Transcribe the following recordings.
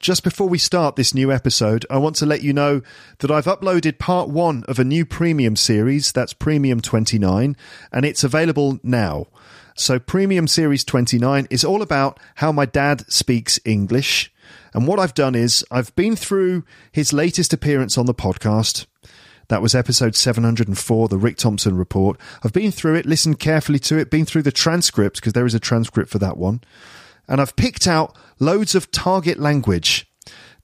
Just before we start this new episode, I want to let you know that I've uploaded part one of a new premium series. That's Premium 29, and it's available now. So, Premium Series 29 is all about how my dad speaks English. And what I've done is I've been through his latest appearance on the podcast. That was episode 704, the Rick Thompson report. I've been through it, listened carefully to it, been through the transcript, because there is a transcript for that one. And I've picked out loads of target language.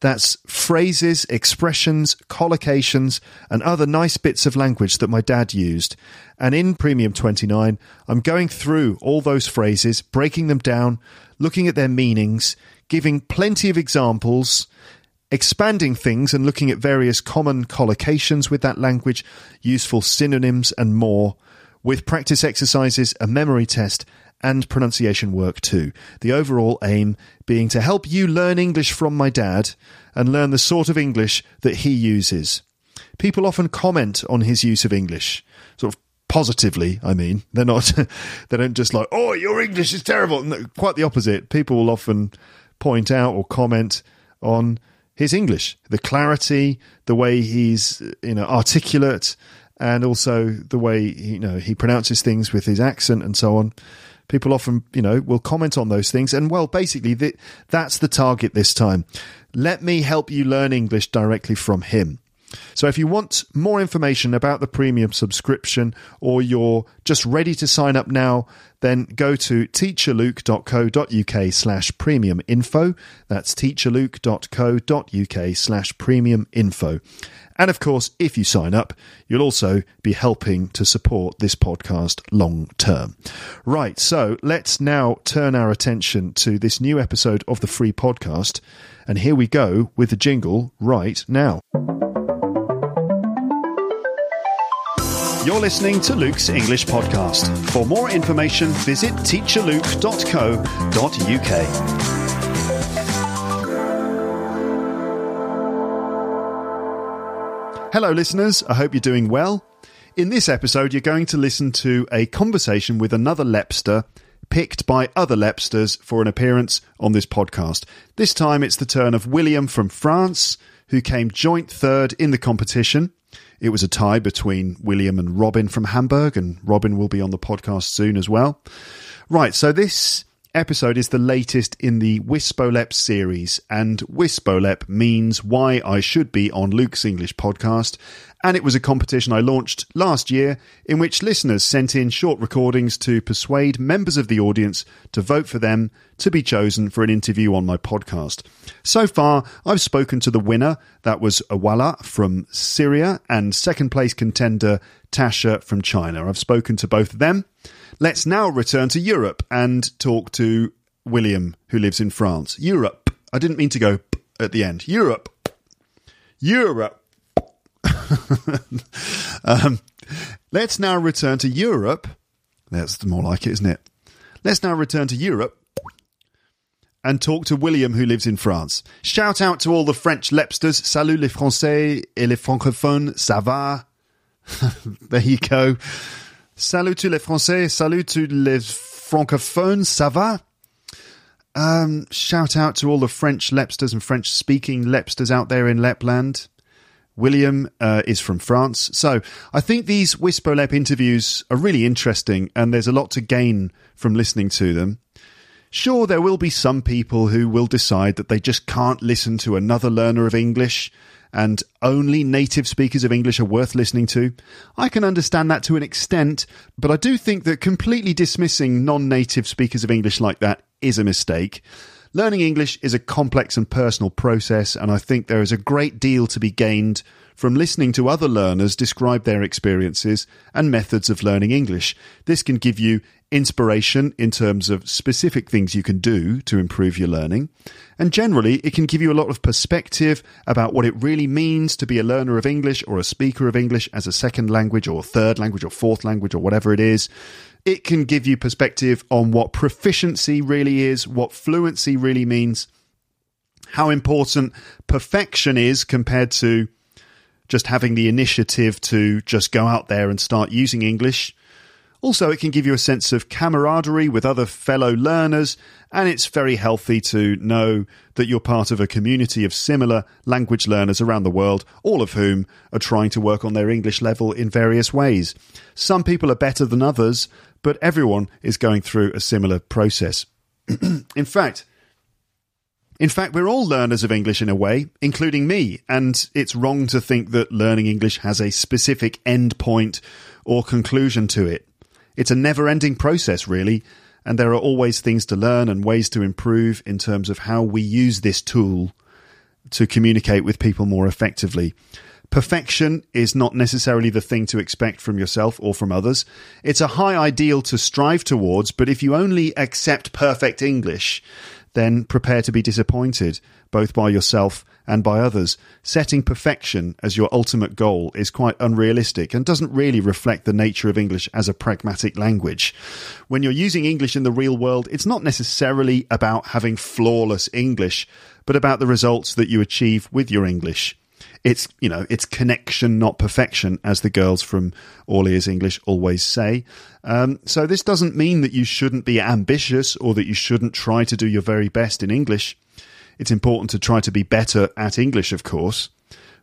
That's phrases, expressions, collocations, and other nice bits of language that my dad used. And in Premium 29, I'm going through all those phrases, breaking them down, looking at their meanings, giving plenty of examples, expanding things and looking at various common collocations with that language, useful synonyms, and more, with practice exercises, a memory test, and pronunciation work too. The overall aim being to help you learn English from my dad and learn the sort of English that he uses. People often comment on his use of English, sort of positively, I mean. They're not, they don't just like, oh, your English is terrible. No, quite the opposite. People will often point out or comment on his English, the clarity, the way he's you know articulate, and also the way you know he pronounces things with his accent and so on. People often you know will comment on those things, and well, basically the, that's the target this time. Let me help you learn English directly from him. So if you want more information about the premium subscription or you're just ready to sign up now, then go to teacherluke.co.uk slash premium info. That's teacherluke.co.uk slash premium info. And of course, if you sign up, you'll also be helping to support this podcast long term. Right, so let's now turn our attention to this new episode of the free podcast. And here we go with the jingle right now. You're listening to Luke's English Podcast. For more information, visit teacherluke.co.uk. Hello, listeners. I hope you're doing well. In this episode, you're going to listen to a conversation with another Lepster picked by other Lepsters for an appearance on this podcast. This time, it's the turn of William from France, who came joint third in the competition. It was a tie between William and Robin from Hamburg, and Robin will be on the podcast soon as well. Right, so this episode is the latest in the Wisbolep series, and Wisbolep means why I should be on Luke's English podcast. And it was a competition I launched last year in which listeners sent in short recordings to persuade members of the audience to vote for them to be chosen for an interview on my podcast. So far, I've spoken to the winner, that was Awala from Syria, and second place contender Tasha from China. I've spoken to both of them. Let's now return to Europe and talk to William, who lives in France. Europe. I didn't mean to go at the end. Europe. Europe. um, let's now return to Europe. That's more like it, isn't it? Let's now return to Europe and talk to William, who lives in France. Shout out to all the French lepsters. Salut les Français et les francophones. Ça va? there you go. Salut tous les Français. Salut tous les francophones. Ça va? Um, shout out to all the French lepsters and French speaking lepsters out there in Lapland. William uh, is from France. So I think these Wisbolep interviews are really interesting and there's a lot to gain from listening to them. Sure, there will be some people who will decide that they just can't listen to another learner of English and only native speakers of English are worth listening to. I can understand that to an extent, but I do think that completely dismissing non native speakers of English like that is a mistake. Learning English is a complex and personal process, and I think there is a great deal to be gained from listening to other learners describe their experiences and methods of learning English. This can give you inspiration in terms of specific things you can do to improve your learning. And generally, it can give you a lot of perspective about what it really means to be a learner of English or a speaker of English as a second language or third language or fourth language or whatever it is. It can give you perspective on what proficiency really is, what fluency really means, how important perfection is compared to just having the initiative to just go out there and start using English. Also, it can give you a sense of camaraderie with other fellow learners, and it's very healthy to know that you're part of a community of similar language learners around the world, all of whom are trying to work on their English level in various ways. Some people are better than others, but everyone is going through a similar process. in fact, in fact, we're all learners of English in a way, including me, and it's wrong to think that learning English has a specific end point or conclusion to it. It's a never ending process, really, and there are always things to learn and ways to improve in terms of how we use this tool to communicate with people more effectively. Perfection is not necessarily the thing to expect from yourself or from others. It's a high ideal to strive towards, but if you only accept perfect English, then prepare to be disappointed, both by yourself and by others. Setting perfection as your ultimate goal is quite unrealistic and doesn't really reflect the nature of English as a pragmatic language. When you're using English in the real world, it's not necessarily about having flawless English, but about the results that you achieve with your English it's you know it's connection not perfection as the girls from all ears english always say. Um, so this doesn't mean that you shouldn't be ambitious or that you shouldn't try to do your very best in english. It's important to try to be better at english of course.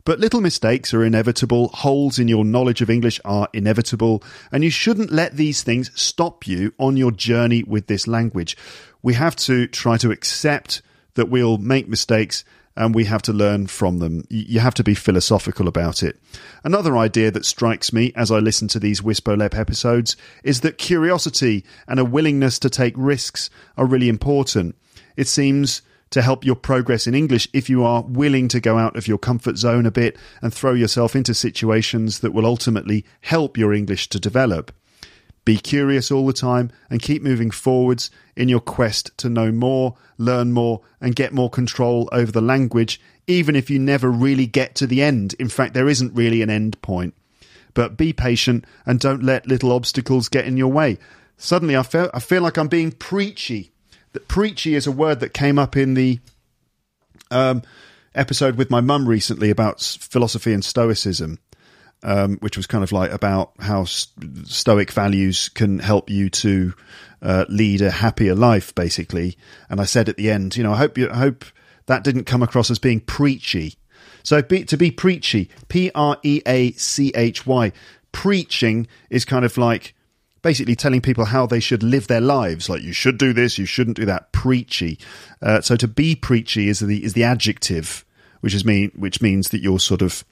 But little mistakes are inevitable, holes in your knowledge of English are inevitable, and you shouldn't let these things stop you on your journey with this language. We have to try to accept that we'll make mistakes and we have to learn from them. You have to be philosophical about it. Another idea that strikes me as I listen to these WISBOLEP episodes is that curiosity and a willingness to take risks are really important. It seems to help your progress in English if you are willing to go out of your comfort zone a bit and throw yourself into situations that will ultimately help your English to develop. Be curious all the time and keep moving forwards in your quest to know more, learn more, and get more control over the language, even if you never really get to the end. In fact, there isn't really an end point. But be patient and don't let little obstacles get in your way. Suddenly, I feel, I feel like I'm being preachy. That preachy is a word that came up in the um, episode with my mum recently about philosophy and stoicism um, which was kind of like about how Stoic values can help you to uh, lead a happier life, basically. And I said at the end, you know, I hope you, I hope that didn't come across as being preachy. So be, to be preachy, P R E A C H Y, preaching is kind of like basically telling people how they should live their lives. Like you should do this, you shouldn't do that. Preachy. Uh, so to be preachy is the is the adjective, which is mean which means that you're sort of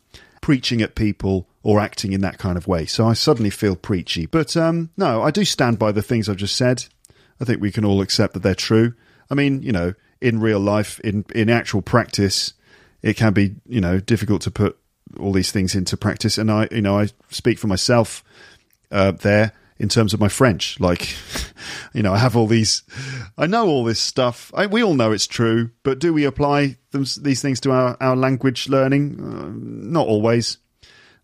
preaching at people or acting in that kind of way. So I suddenly feel preachy. But um, no, I do stand by the things I've just said. I think we can all accept that they're true. I mean, you know, in real life, in in actual practice, it can be you know difficult to put all these things into practice. And I, you know, I speak for myself uh, there in terms of my French. Like, you know, I have all these, I know all this stuff. I, we all know it's true, but do we apply them, these things to our, our language learning? Uh, not always.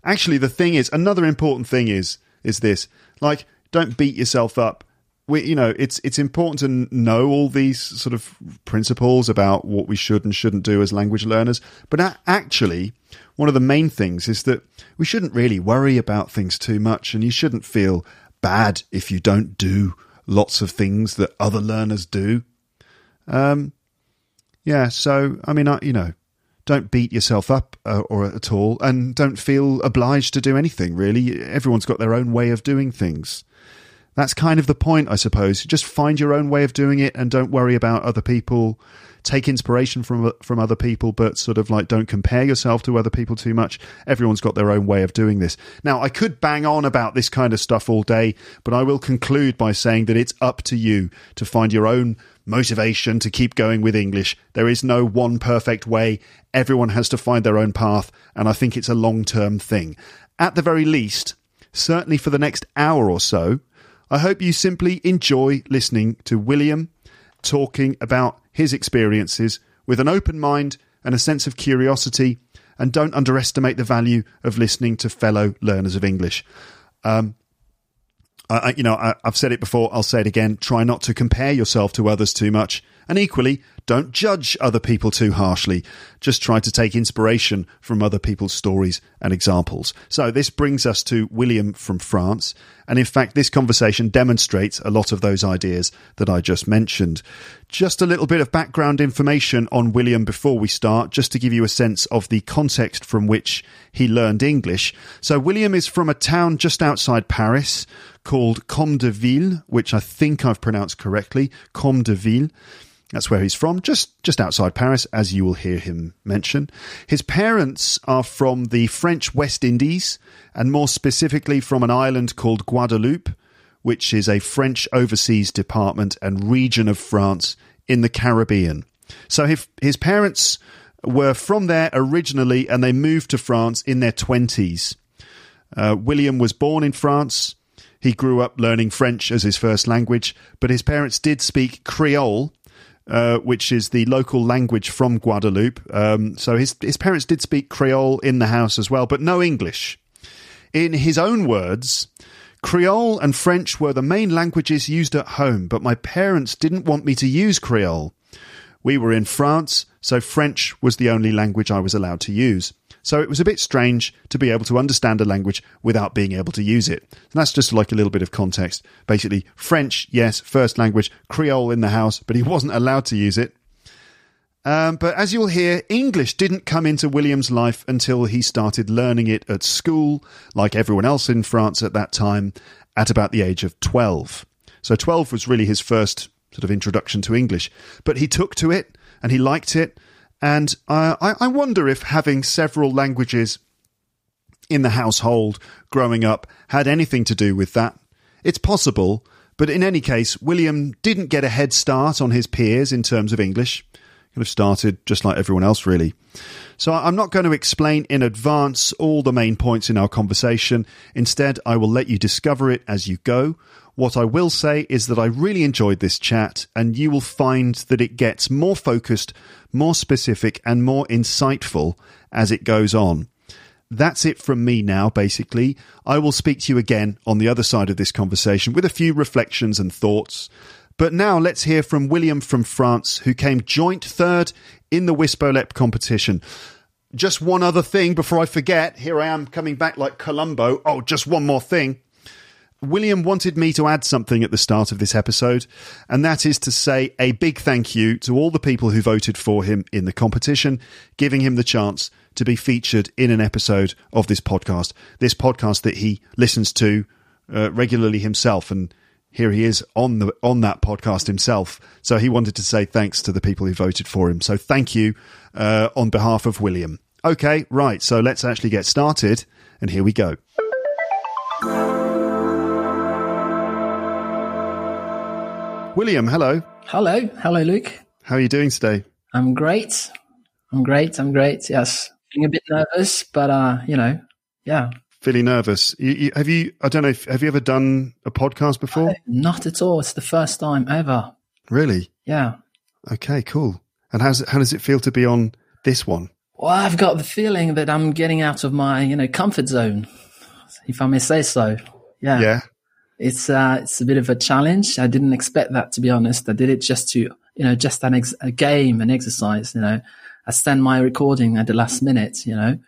Actually, the thing is, another important thing is, is this, like, don't beat yourself up. We, you know, it's it's important to know all these sort of principles about what we should and shouldn't do as language learners. But actually, one of the main things is that we shouldn't really worry about things too much, and you shouldn't feel bad if you don't do lots of things that other learners do. Um, yeah, so I mean, I, you know, don't beat yourself up uh, or at all, and don't feel obliged to do anything. Really, everyone's got their own way of doing things. That's kind of the point, I suppose. Just find your own way of doing it, and don't worry about other people take inspiration from from other people, but sort of like don't compare yourself to other people too much. Everyone's got their own way of doing this. Now, I could bang on about this kind of stuff all day, but I will conclude by saying that it's up to you to find your own motivation to keep going with English. There is no one perfect way. Everyone has to find their own path, and I think it's a long term thing. At the very least, certainly for the next hour or so, I hope you simply enjoy listening to William talking about his experiences with an open mind and a sense of curiosity, and don't underestimate the value of listening to fellow learners of English. Um, I, you know, I, I've said it before. I'll say it again. Try not to compare yourself to others too much, and equally, don't judge other people too harshly. Just try to take inspiration from other people's stories and examples. So this brings us to William from France. And in fact, this conversation demonstrates a lot of those ideas that I just mentioned. Just a little bit of background information on William before we start, just to give you a sense of the context from which he learned English. So William is from a town just outside Paris called Combe de Ville, which I think I've pronounced correctly, Combe de Ville. That's where he's from, just just outside Paris, as you will hear him mention. His parents are from the French West Indies, and more specifically from an island called Guadeloupe, which is a French overseas department and region of France in the Caribbean. So his, his parents were from there originally, and they moved to France in their twenties. Uh, William was born in France. He grew up learning French as his first language, but his parents did speak Creole, uh, which is the local language from Guadeloupe. Um, so his his parents did speak Creole in the house as well, but no English. In his own words, Creole and French were the main languages used at home, but my parents didn't want me to use Creole. We were in France, so French was the only language I was allowed to use. So it was a bit strange to be able to understand a language without being able to use it. And that's just like a little bit of context. Basically, French, yes, first language, Creole in the house, but he wasn't allowed to use it. Um, but as you'll hear, English didn't come into William's life until he started learning it at school, like everyone else in France at that time, at about the age of 12. So 12 was really his first sort of introduction to English. But he took to it and he liked it and I, I wonder if having several languages in the household growing up had anything to do with that. It's possible, but in any case, William didn't get a head start on his peers in terms of English. Have started just like everyone else, really. So I'm not going to explain in advance all the main points in our conversation. Instead, I will let you discover it as you go. What I will say is that I really enjoyed this chat, and you will find that it gets more focused, more specific, and more insightful as it goes on. That's it from me now, basically. I will speak to you again on the other side of this conversation with a few reflections and thoughts. But now let's hear from William from France, who came joint third in the Wisbolep competition. Just one other thing before I forget. Here I am coming back like Columbo. Oh, just one more thing. William wanted me to add something at the start of this episode, and that is to say a big thank you to all the people who voted for him in the competition, giving him the chance to be featured in an episode of this podcast. This podcast that he listens to uh, regularly himself, and here he is on the on that podcast himself. So he wanted to say thanks to the people who voted for him. So thank you uh, on behalf of William. Okay, right. So let's actually get started, and here we go. William, hello. Hello. Hello, Luke. How are you doing today? I'm great. I'm great. I'm great. Yes. Feeling a bit nervous, but, uh, you know, yeah. Feeling nervous. You, you, have you, I don't know, if, have you ever done a podcast before? Uh, not at all. It's the first time ever. Really? Yeah. Okay, cool. And how's it, how does it feel to be on this one? Well, I've got the feeling that I'm getting out of my, you know, comfort zone, if I may say so. Yeah. Yeah. It's uh, it's a bit of a challenge. I didn't expect that to be honest. I did it just to you know just an ex- a game, an exercise. You know, I sent my recording at the last minute. You know,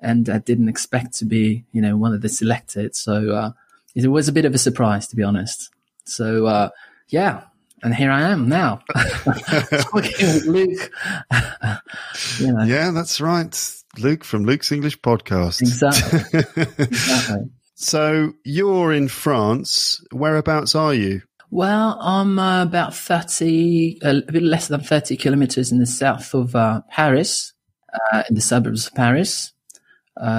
and I didn't expect to be you know one of the selected. So uh, it was a bit of a surprise to be honest. So uh, yeah, and here I am now talking with Luke. you know. Yeah, that's right. Luke from Luke's English Podcast. Exactly. exactly. So you're in France. Whereabouts are you? Well, I'm uh, about 30, uh, a bit less than 30 kilometers in the south of uh, Paris, uh, in the suburbs of Paris.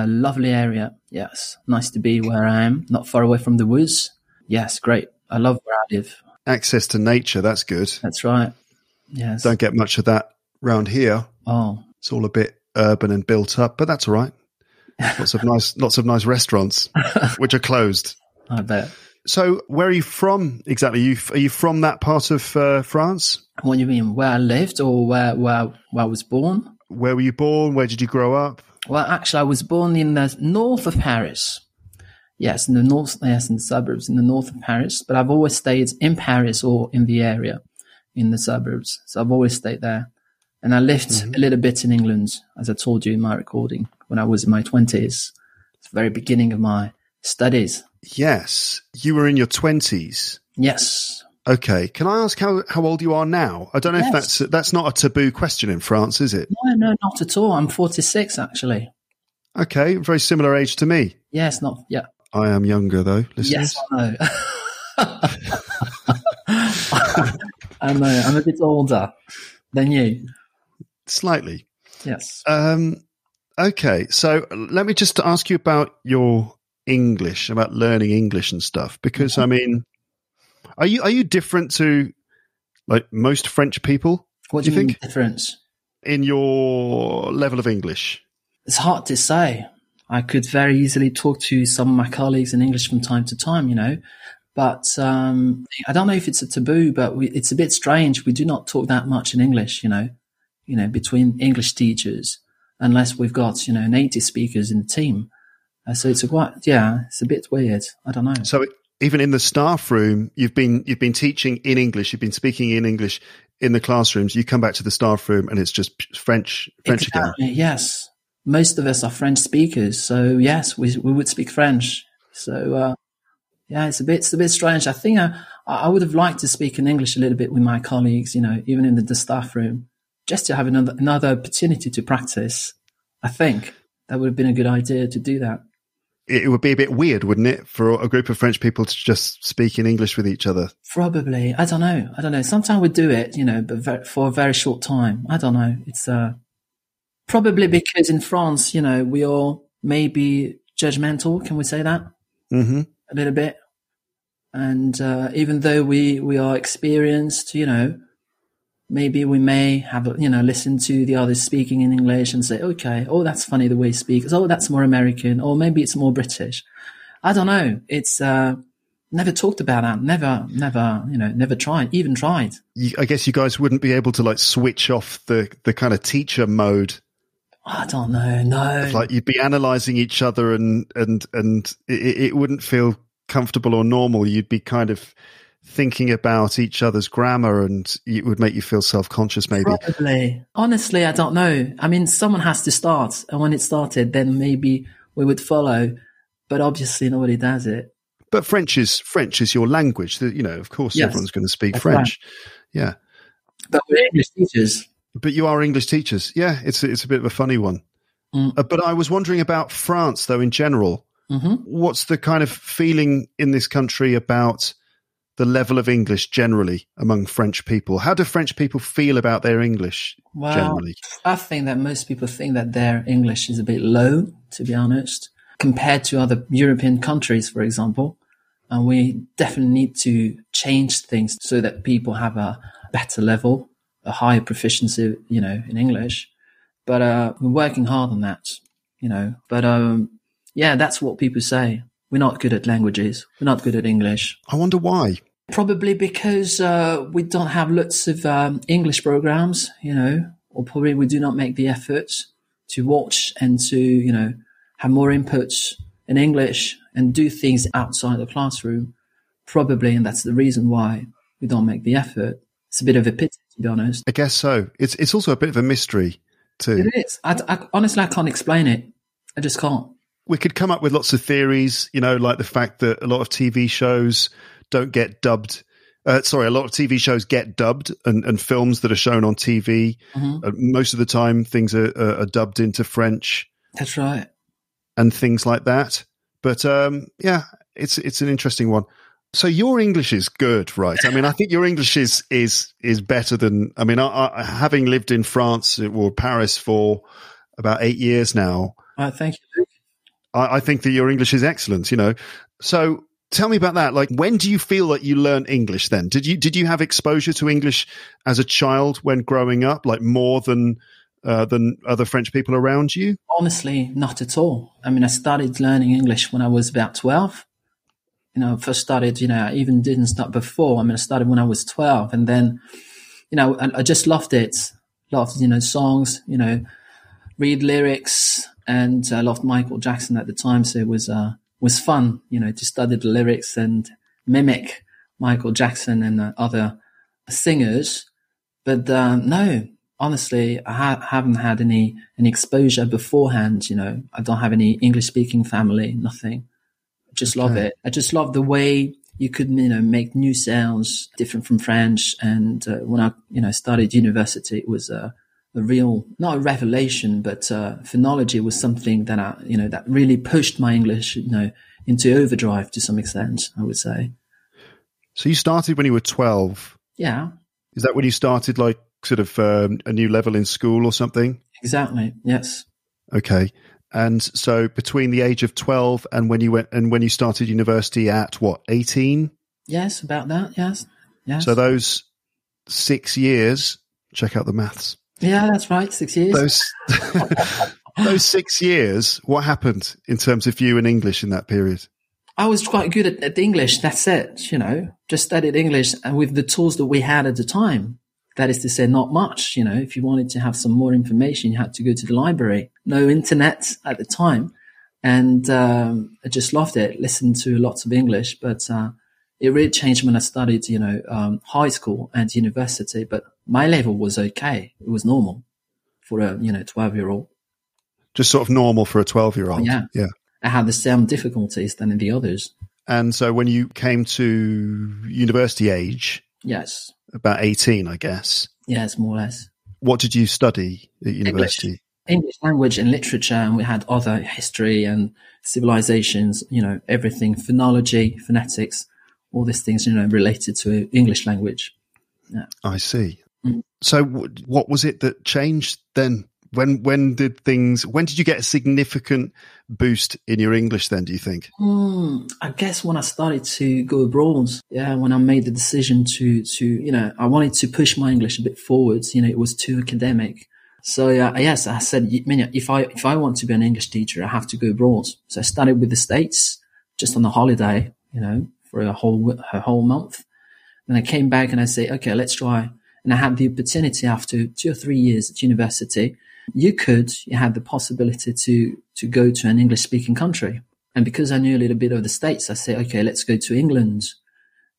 Lovely area. Yes. Nice to be where I am, not far away from the woods. Yes, great. I love where I live. Access to nature. That's good. That's right. Yes. Don't get much of that round here. Oh. It's all a bit urban and built up, but that's all right lots of nice, lots of nice restaurants, which are closed. I bet. So, where are you from exactly? You, are you from that part of uh, France? What do you mean? Where I lived or where, where, where I was born? Where were you born? Where did you grow up? Well, actually, I was born in the north of Paris. Yes, in the north, yes, in the suburbs, in the north of Paris. But I've always stayed in Paris or in the area, in the suburbs. So I've always stayed there. And I lived mm-hmm. a little bit in England, as I told you in my recording, when I was in my 20s. It's the very beginning of my studies. Yes. You were in your 20s. Yes. Okay. Can I ask how, how old you are now? I don't know yes. if that's that's not a taboo question in France, is it? No, no, not at all. I'm 46 actually. Okay, very similar age to me. Yes, not yeah. I am younger though. Listeners. Yes, I know. I know. I'm a bit older than you. Slightly. Yes. Um, okay, so let me just ask you about your English, about learning English and stuff, because. I mean, are you are you different to like most French people? What do you, think? Difference in your level of English? It's hard to say. I could very easily talk to some of my colleagues in English from time to time, you know. But um, I don't know if it's a taboo, but we, it's a bit strange. We do not talk that much in English, you know, you know, between English teachers, unless we've got you know native speakers in the team. Uh, so it's a quite, yeah, it's a bit weird. I don't know. So even in the staff room, you've been you've been teaching in English, you've been speaking in English in the classrooms. You come back to the staff room, and it's just French, French exactly, again. Yes, most of us are French speakers, so yes, we we would speak French. So uh, yeah, it's a bit it's a bit strange. I think I I would have liked to speak in English a little bit with my colleagues, you know, even in the, the staff room, just to have another another opportunity to practice. I think that would have been a good idea to do that it would be a bit weird, wouldn't it, for a group of French people to just speak in English with each other? Probably. I don't know. I don't know. Sometimes we do it, you know, but for a very short time. I don't know. It's uh, probably because in France, you know, we all maybe judgmental. Can we say that? Mm-hmm. A little bit. And uh, even though we we are experienced, you know, maybe we may have, you know, listen to the others speaking in English and say, okay, oh, that's funny the way he speaks. Oh, that's more American. Or maybe it's more British. I don't know. It's, uh, never talked about that. Never, never, you know, never tried, even tried. You, I guess you guys wouldn't be able to like switch off the, the kind of teacher mode. I don't know. No. Like you'd be analyzing each other and, and, and it, it wouldn't feel comfortable or normal. You'd be kind of, thinking about each other's grammar and it would make you feel self-conscious maybe. Probably. Honestly i don't know. I mean someone has to start and when it started then maybe we would follow but obviously nobody does it. But french is french is your language. You know of course yes, everyone's going to speak french. right. yeah. But we're english teachers. But you are english teachers. Yeah it's it's a bit of a funny one. Mm. uh, but i was wondering about france though in general. Mm-hmm. what's the kind of feeling in this country about the level of English generally among French people? How do French people feel about their English well, generally? I think that most people think that their English is a bit low, to be honest, compared to other European countries, for example. And we definitely need to change things so that people have a better level, a higher proficiency, you know, in English. But uh, we're working hard on that, you know. But um, yeah, that's what people say. We're not good at languages. We're not good at English. I wonder why. Probably because uh, we don't have lots of um, English programs, you know, or probably we do not make the effort to watch and to, you know, have more inputs in English and do things outside the classroom. Probably, and that's the reason why we don't make the effort. It's a bit of a pity, to be honest. I guess so. It's it's also a bit of a mystery too. It is. I, I, honestly, I can't explain it. I just can't. We could come up with lots of theories, you know, like the fact that a lot of TV shows don't get dubbed. Uh, sorry, a lot of TV shows get dubbed, and, and films that are shown on TV, mm-hmm. uh, most of the time things are, are, dubbed into French. That's right, and things like that. But um, yeah, it's it's an interesting one. So your English is good, right? I mean, I think your English is is is better than. I mean, I, I, having lived in France or Paris for about eight years now. Uh, thank you. I, I, think that your English is excellent. You know, so tell me about that. Like, when do you feel that you learned English? Then did you did you have exposure to English as a child when growing up, like more than uh, than other French people around you? Honestly, not at all. I mean, I started learning English when I was about twelve. you know, first started, you know, I even didn't start before. I mean, I started when I was 12 and then, you know, I, I just loved it. Loved, you know, songs, you know, read lyrics and I loved Michael Jackson at the time. So it was, uh, was fun, you know, to study the lyrics and mimic Michael Jackson and uh, other singers. But, uh, no, honestly, I ha- haven't had any, any exposure beforehand. You know, I don't have any English speaking family, nothing just love okay. it. I just love the way you could, you know, make new sounds different from French. And uh, when I, you know, started university, it was a, a real, not a revelation, but uh, phonology was something that I, you know, that really pushed my English, you know, into overdrive to some extent, I would say. So you started when you were 12. Yeah. Is that when you started like sort of um, a new level in school or something? Exactly. Yes. Okay. And so between the age of 12 and when you went and when you started university at what, 18? Yes, about that. Yes. Yes. So those six years, check out the maths. Yeah, that's right. Six years. Those, those six years, what happened in terms of you and English in that period? I was quite good at, at English. That's it. You know, just studied English and with the tools that we had at the time. That is to say, not much. You know, if you wanted to have some more information, you had to go to the library. No internet at the time. And um, I just loved it, listened to lots of English. But uh, it really changed when I studied, you know, um, high school and university. But my level was okay. It was normal for a, you know, 12 year old. Just sort of normal for a 12 year old. Yeah. Yeah. I had the same difficulties than in the others. And so when you came to university age, yes, about 18, I guess. Yes, more or less. What did you study at university? English, English language and literature, and we had other history and civilizations, you know, everything, phonology, phonetics, all these things, you know, related to English language. Yeah. I see. So, w- what was it that changed then when when did things? When did you get a significant boost in your English? Then, do you think? Mm, I guess when I started to go abroad, yeah, when I made the decision to to you know I wanted to push my English a bit forwards. You know, it was too academic. So yeah, yes, I said, if I if I want to be an English teacher, I have to go abroad. So I started with the States, just on a holiday, you know, for a whole a whole month. Then I came back and I say, okay, let's try. And I had the opportunity after two or three years at university you could, you had the possibility to, to go to an English speaking country. And because I knew a little bit of the States, I said, okay, let's go to England.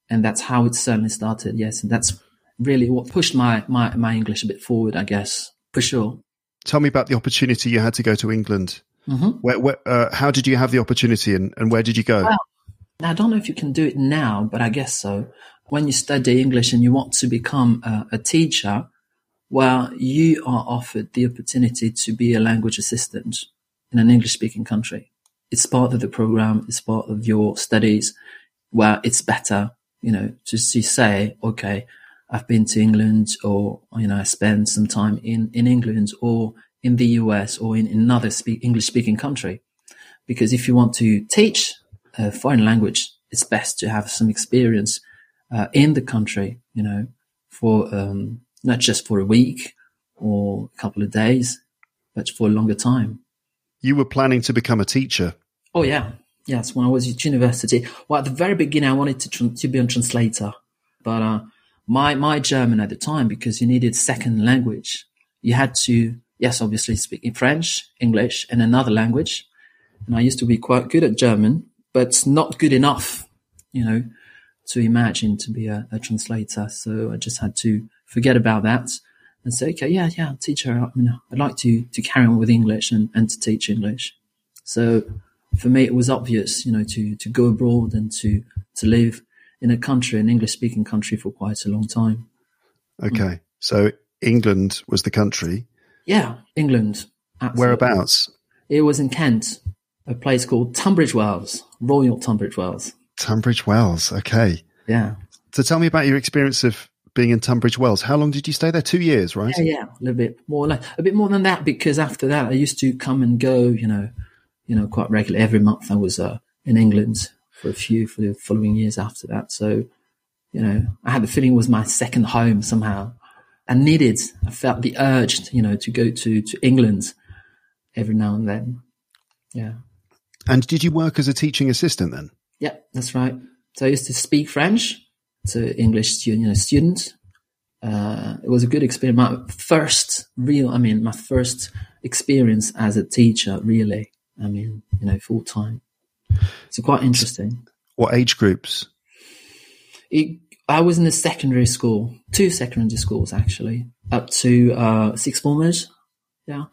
And that's how it certainly started. Yes. And that's really what pushed my, my, my English a bit forward, I guess, for sure. Tell me about the opportunity you had to go to England. Mm-hmm. Where, where, uh, how did you have the opportunity and, and where did you go? Well, I don't know if you can do it now, but I guess so. When you study English and you want to become a, a teacher, well, you are offered the opportunity to be a language assistant in an English speaking country. It's part of the program. It's part of your studies where it's better, you know, to, to say, okay, I've been to England or, you know, I spent some time in, in England or in the US or in, in another speak, English speaking country. Because if you want to teach a foreign language, it's best to have some experience uh, in the country, you know, for, um, not just for a week or a couple of days, but for a longer time. You were planning to become a teacher. Oh yeah, yes. When I was at university, well, at the very beginning, I wanted to tr- to be a translator, but uh, my my German at the time, because you needed second language, you had to yes, obviously speak in French, English, and another language. And I used to be quite good at German, but not good enough, you know, to imagine to be a, a translator. So I just had to forget about that and say, okay, yeah, yeah, teacher, I mean, I'd like to, to carry on with English and, and to teach English. So for me, it was obvious, you know, to, to go abroad and to, to live in a country, an English speaking country for quite a long time. Okay. Mm. So England was the country. Yeah, England. Absolutely. Whereabouts? It was in Kent, a place called Tunbridge Wells, Royal Tunbridge Wells. Tunbridge Wells. Okay. Yeah. So tell me about your experience of being in Tunbridge Wells. How long did you stay there? Two years, right? Yeah, yeah, a little bit more, like a bit more than that. Because after that, I used to come and go, you know, you know, quite regularly. Every month, I was uh, in England for a few for the following years after that. So, you know, I had the feeling it was my second home somehow. I needed, I felt the urge, you know, to go to to England every now and then. Yeah. And did you work as a teaching assistant then? Yeah, that's right. So I used to speak French to English student, you know, students. Uh, it was a good experience. My first real, I mean, my first experience as a teacher, really. I mean, you know, full time. So quite interesting. What age groups? It, I was in a secondary school, two secondary schools actually, up to uh, six formers. Yeah.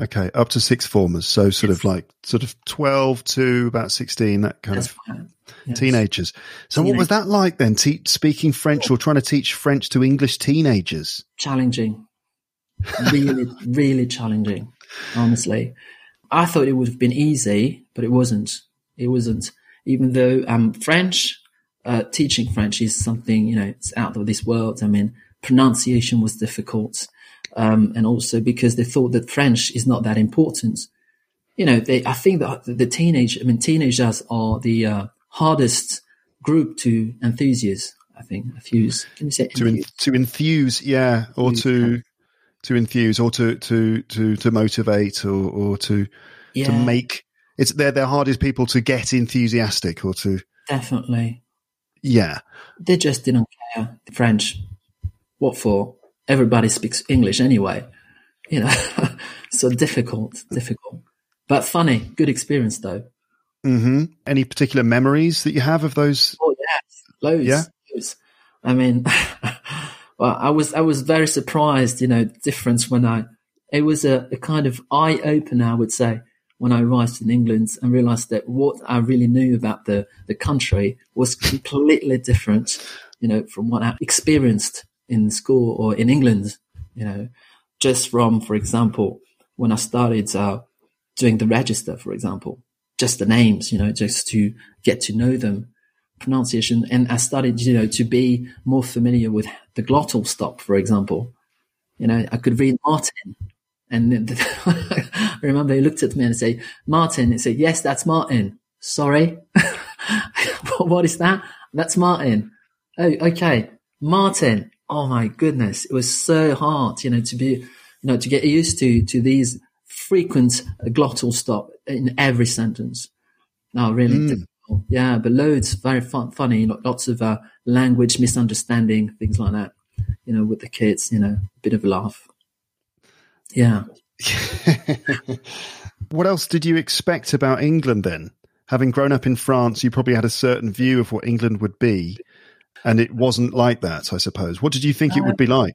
Okay, up to six formers. So sort of like sort of twelve to about sixteen, that kind That's of. Yes. teenagers. So what was that like then? Te- speaking French or trying to teach French to English teenagers? challenging. Really, really challenging, honestly. I thought it would have been easy, but it wasn't. It wasn't. Even though um, French, uh, teaching French is something, you know, it's out of this world. I mean, pronunciation was difficult. Um, and also because they thought that French is not that important. You know, they, I think that the teenage, I mean, teenagers are the uh, hardest group to enthusiast. I think, enthuse. Can you say To to enthuse, yeah, or to to enthuse, or to to to to motivate, or or to to make. It's they're they're hardest people to get enthusiastic or to Definitely. yeah. They just didn't care. French. What for? Everybody speaks English anyway. You know, so difficult, difficult, but funny. Good experience though. Mm-hmm. Any particular memories that you have of those? Oh yes, loads. Yeah? loads. I mean, well, I was I was very surprised. You know, difference when I. It was a, a kind of eye opener, I would say, when I arrived in England and realized that what I really knew about the the country was completely different. You know, from what I experienced in school or in England. You know, just from, for example, when I started uh, doing the register, for example, just the names, you know, just to get to know them, pronunciation. And I started, you know, to be more familiar with the glottal stop, for example. You know, I could read Martin. And I remember he looked at me and said, Martin. He said, yes, that's Martin. Sorry. what is that? That's Martin. Oh, okay. Martin. Oh my goodness. It was so hard, you know, to be, you know, to get used to, to these frequent glottal stop in every sentence. No, really difficult. Yeah, but loads, very fun, funny, lo- lots of uh, language misunderstanding, things like that, you know, with the kids, you know, a bit of a laugh. Yeah. What else did you expect about England then? Having grown up in France, you probably had a certain view of what England would be, and it wasn't like that, I suppose. What did you think it would be like?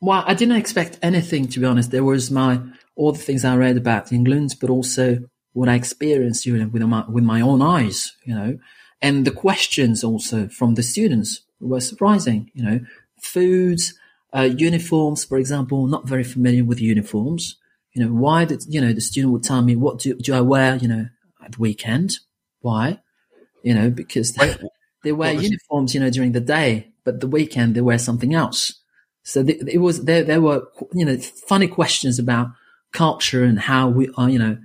Well, I didn't expect anything to be honest. There was my all the things I read about England, but also what I experienced you know, with my with my own eyes, you know, and the questions also from the students were surprising. You know, foods, uh, uniforms, for example, not very familiar with uniforms. You know, why did you know the student would tell me what do do I wear? You know, at the weekend. Why? You know, because they wear uniforms, you know, during the day, but the weekend they wear something else. So th it was there. There were you know funny questions about culture and how we are, you know,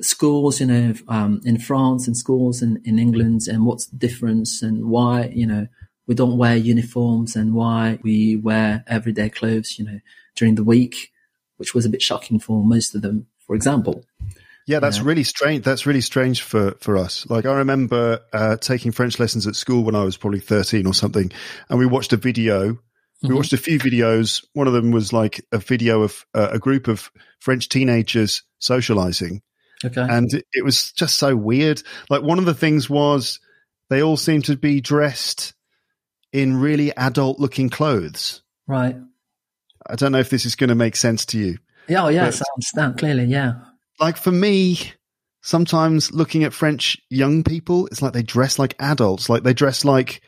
schools, you know, um, in France and schools in, in England, and what's the difference and why you know we don't wear uniforms and why we wear everyday clothes, you know, during the week, which was a bit shocking for most of them, for example. Yeah, that's really strange. That's really strange for, for us. Like, I remember uh, taking French lessons at school when I was probably 13 or something, and we watched a video. We watched a few videos. One of them was like a video of uh, a group of French teenagers socializing. Okay. and it- was just so weird. Like one of the things was they all seemed to be dressed in really adult looking clothes. right. I don't know if this is going to make sense to you. Yeah. Oh, yes. But- I understand clearly. Yeah. Like for me, sometimes looking at French young people, it's like they dress like adults. Like they dress like.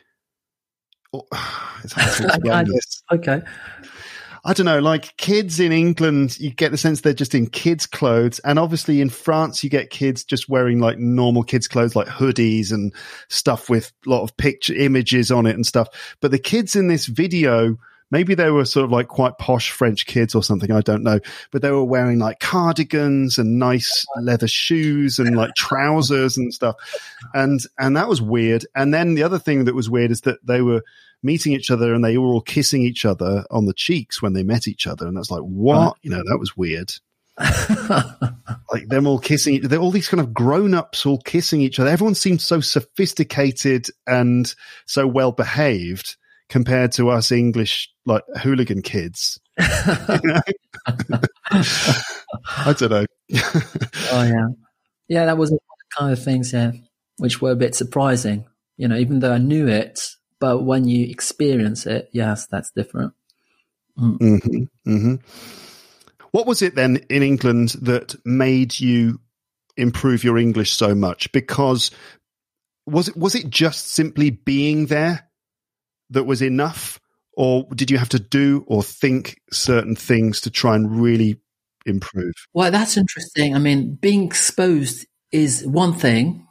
oh, it's hard to Like adults. Okay. I don't know, like kids in England, you get the sense they're just in kids' clothes. And obviously in France, you get kids just wearing like normal kids' clothes, like hoodies and stuff with a lot of picture images on it and stuff. But the kids in this video, maybe they were sort of like quite posh French kids or something. I don't know. But they were wearing like cardigans and nice leather shoes and like trousers and stuff. And, and that was weird. And then the other thing that was weird is that they were, meeting each other and they were all kissing each other on the cheeks when they met each other. And that's like, what? You know, that was weird. like them all kissing. They're all these kind of grown ups all kissing each other. Everyone seemed so sophisticated and so well behaved compared to us English like hooligan kids. I don't know. oh yeah, yeah. That was the kind of things, yeah, which were a bit surprising. You know, even though I knew it, but when you experience it, yes, that's different. Mm. Mm-hmm, mm-hmm. What was it then in England that made you improve your English so much? Because was it was it just simply being there that was enough, or did you have to do or think certain things to try and really improve? Well, that's interesting. I mean, being exposed is one thing,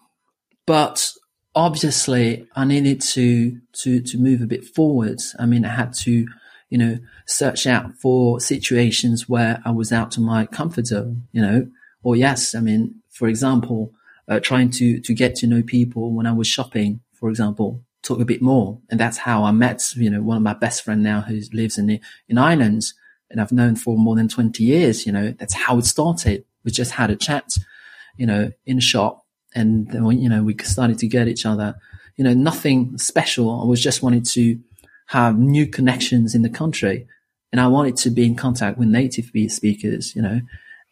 but obviously I needed to to to move a bit forward. I mean, I had to, you know, search out for situations where I was out of my comfort zone, you know, or yes, I mean, for example, uh, trying to to get to know people when I was shopping, for example, talk a bit more, and that's how I met, you know, one of my best friend now who lives in in Ireland, and I've known for more than twenty years. You know, that's how it started. We just had a chat, you know, in a shop and then, you know, we started to get each other, you know, nothing special. I was just wanted to have new connections in the country and I wanted to be in contact with native speakers, you know,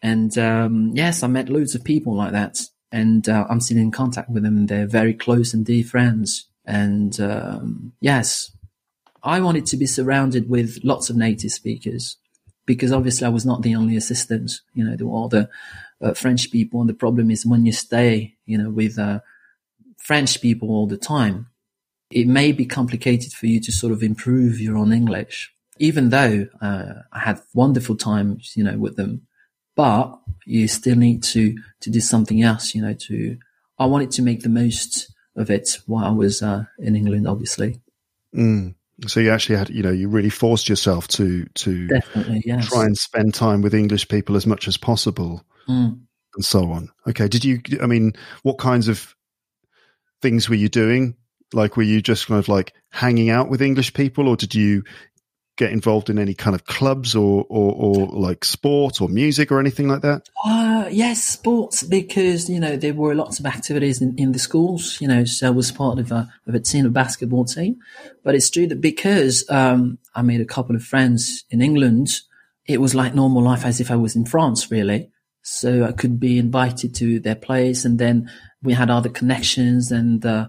and, um, yes, I met loads of people like that and, uh, I'm still in contact with them. They're very close and dear friends. And, um, yes, I wanted to be surrounded with lots of native speakers because obviously I was not the only assistant. You know, there were other uh, French people. And the problem is when you stay, you know, with uh, French people all the time, it may be complicated for you to sort of improve your own English. Even though uh, I had wonderful times, you know, with them, but you still need to to do something else, you know. To I wanted to make the most of it while I was uh, in England, obviously. Mm. So you actually had, you know, you really forced yourself to to yes. try and spend time with English people as much as possible mm. and so on. Okay. Did you, I mean, what kinds of things were you doing? Like, were you just kind of like hanging out with English people or did you get involved in any kind of clubs or, or, or like sport or music or anything like that? Uh, yes, sports, because, you know, there were lots of activities in, in the schools, you know, so I was part of a, of a team, a basketball team. But it's true that because, um, I made a couple of friends in England, it was like normal life as if I was in France, really. So I could be invited to their place and then we had other connections and, uh,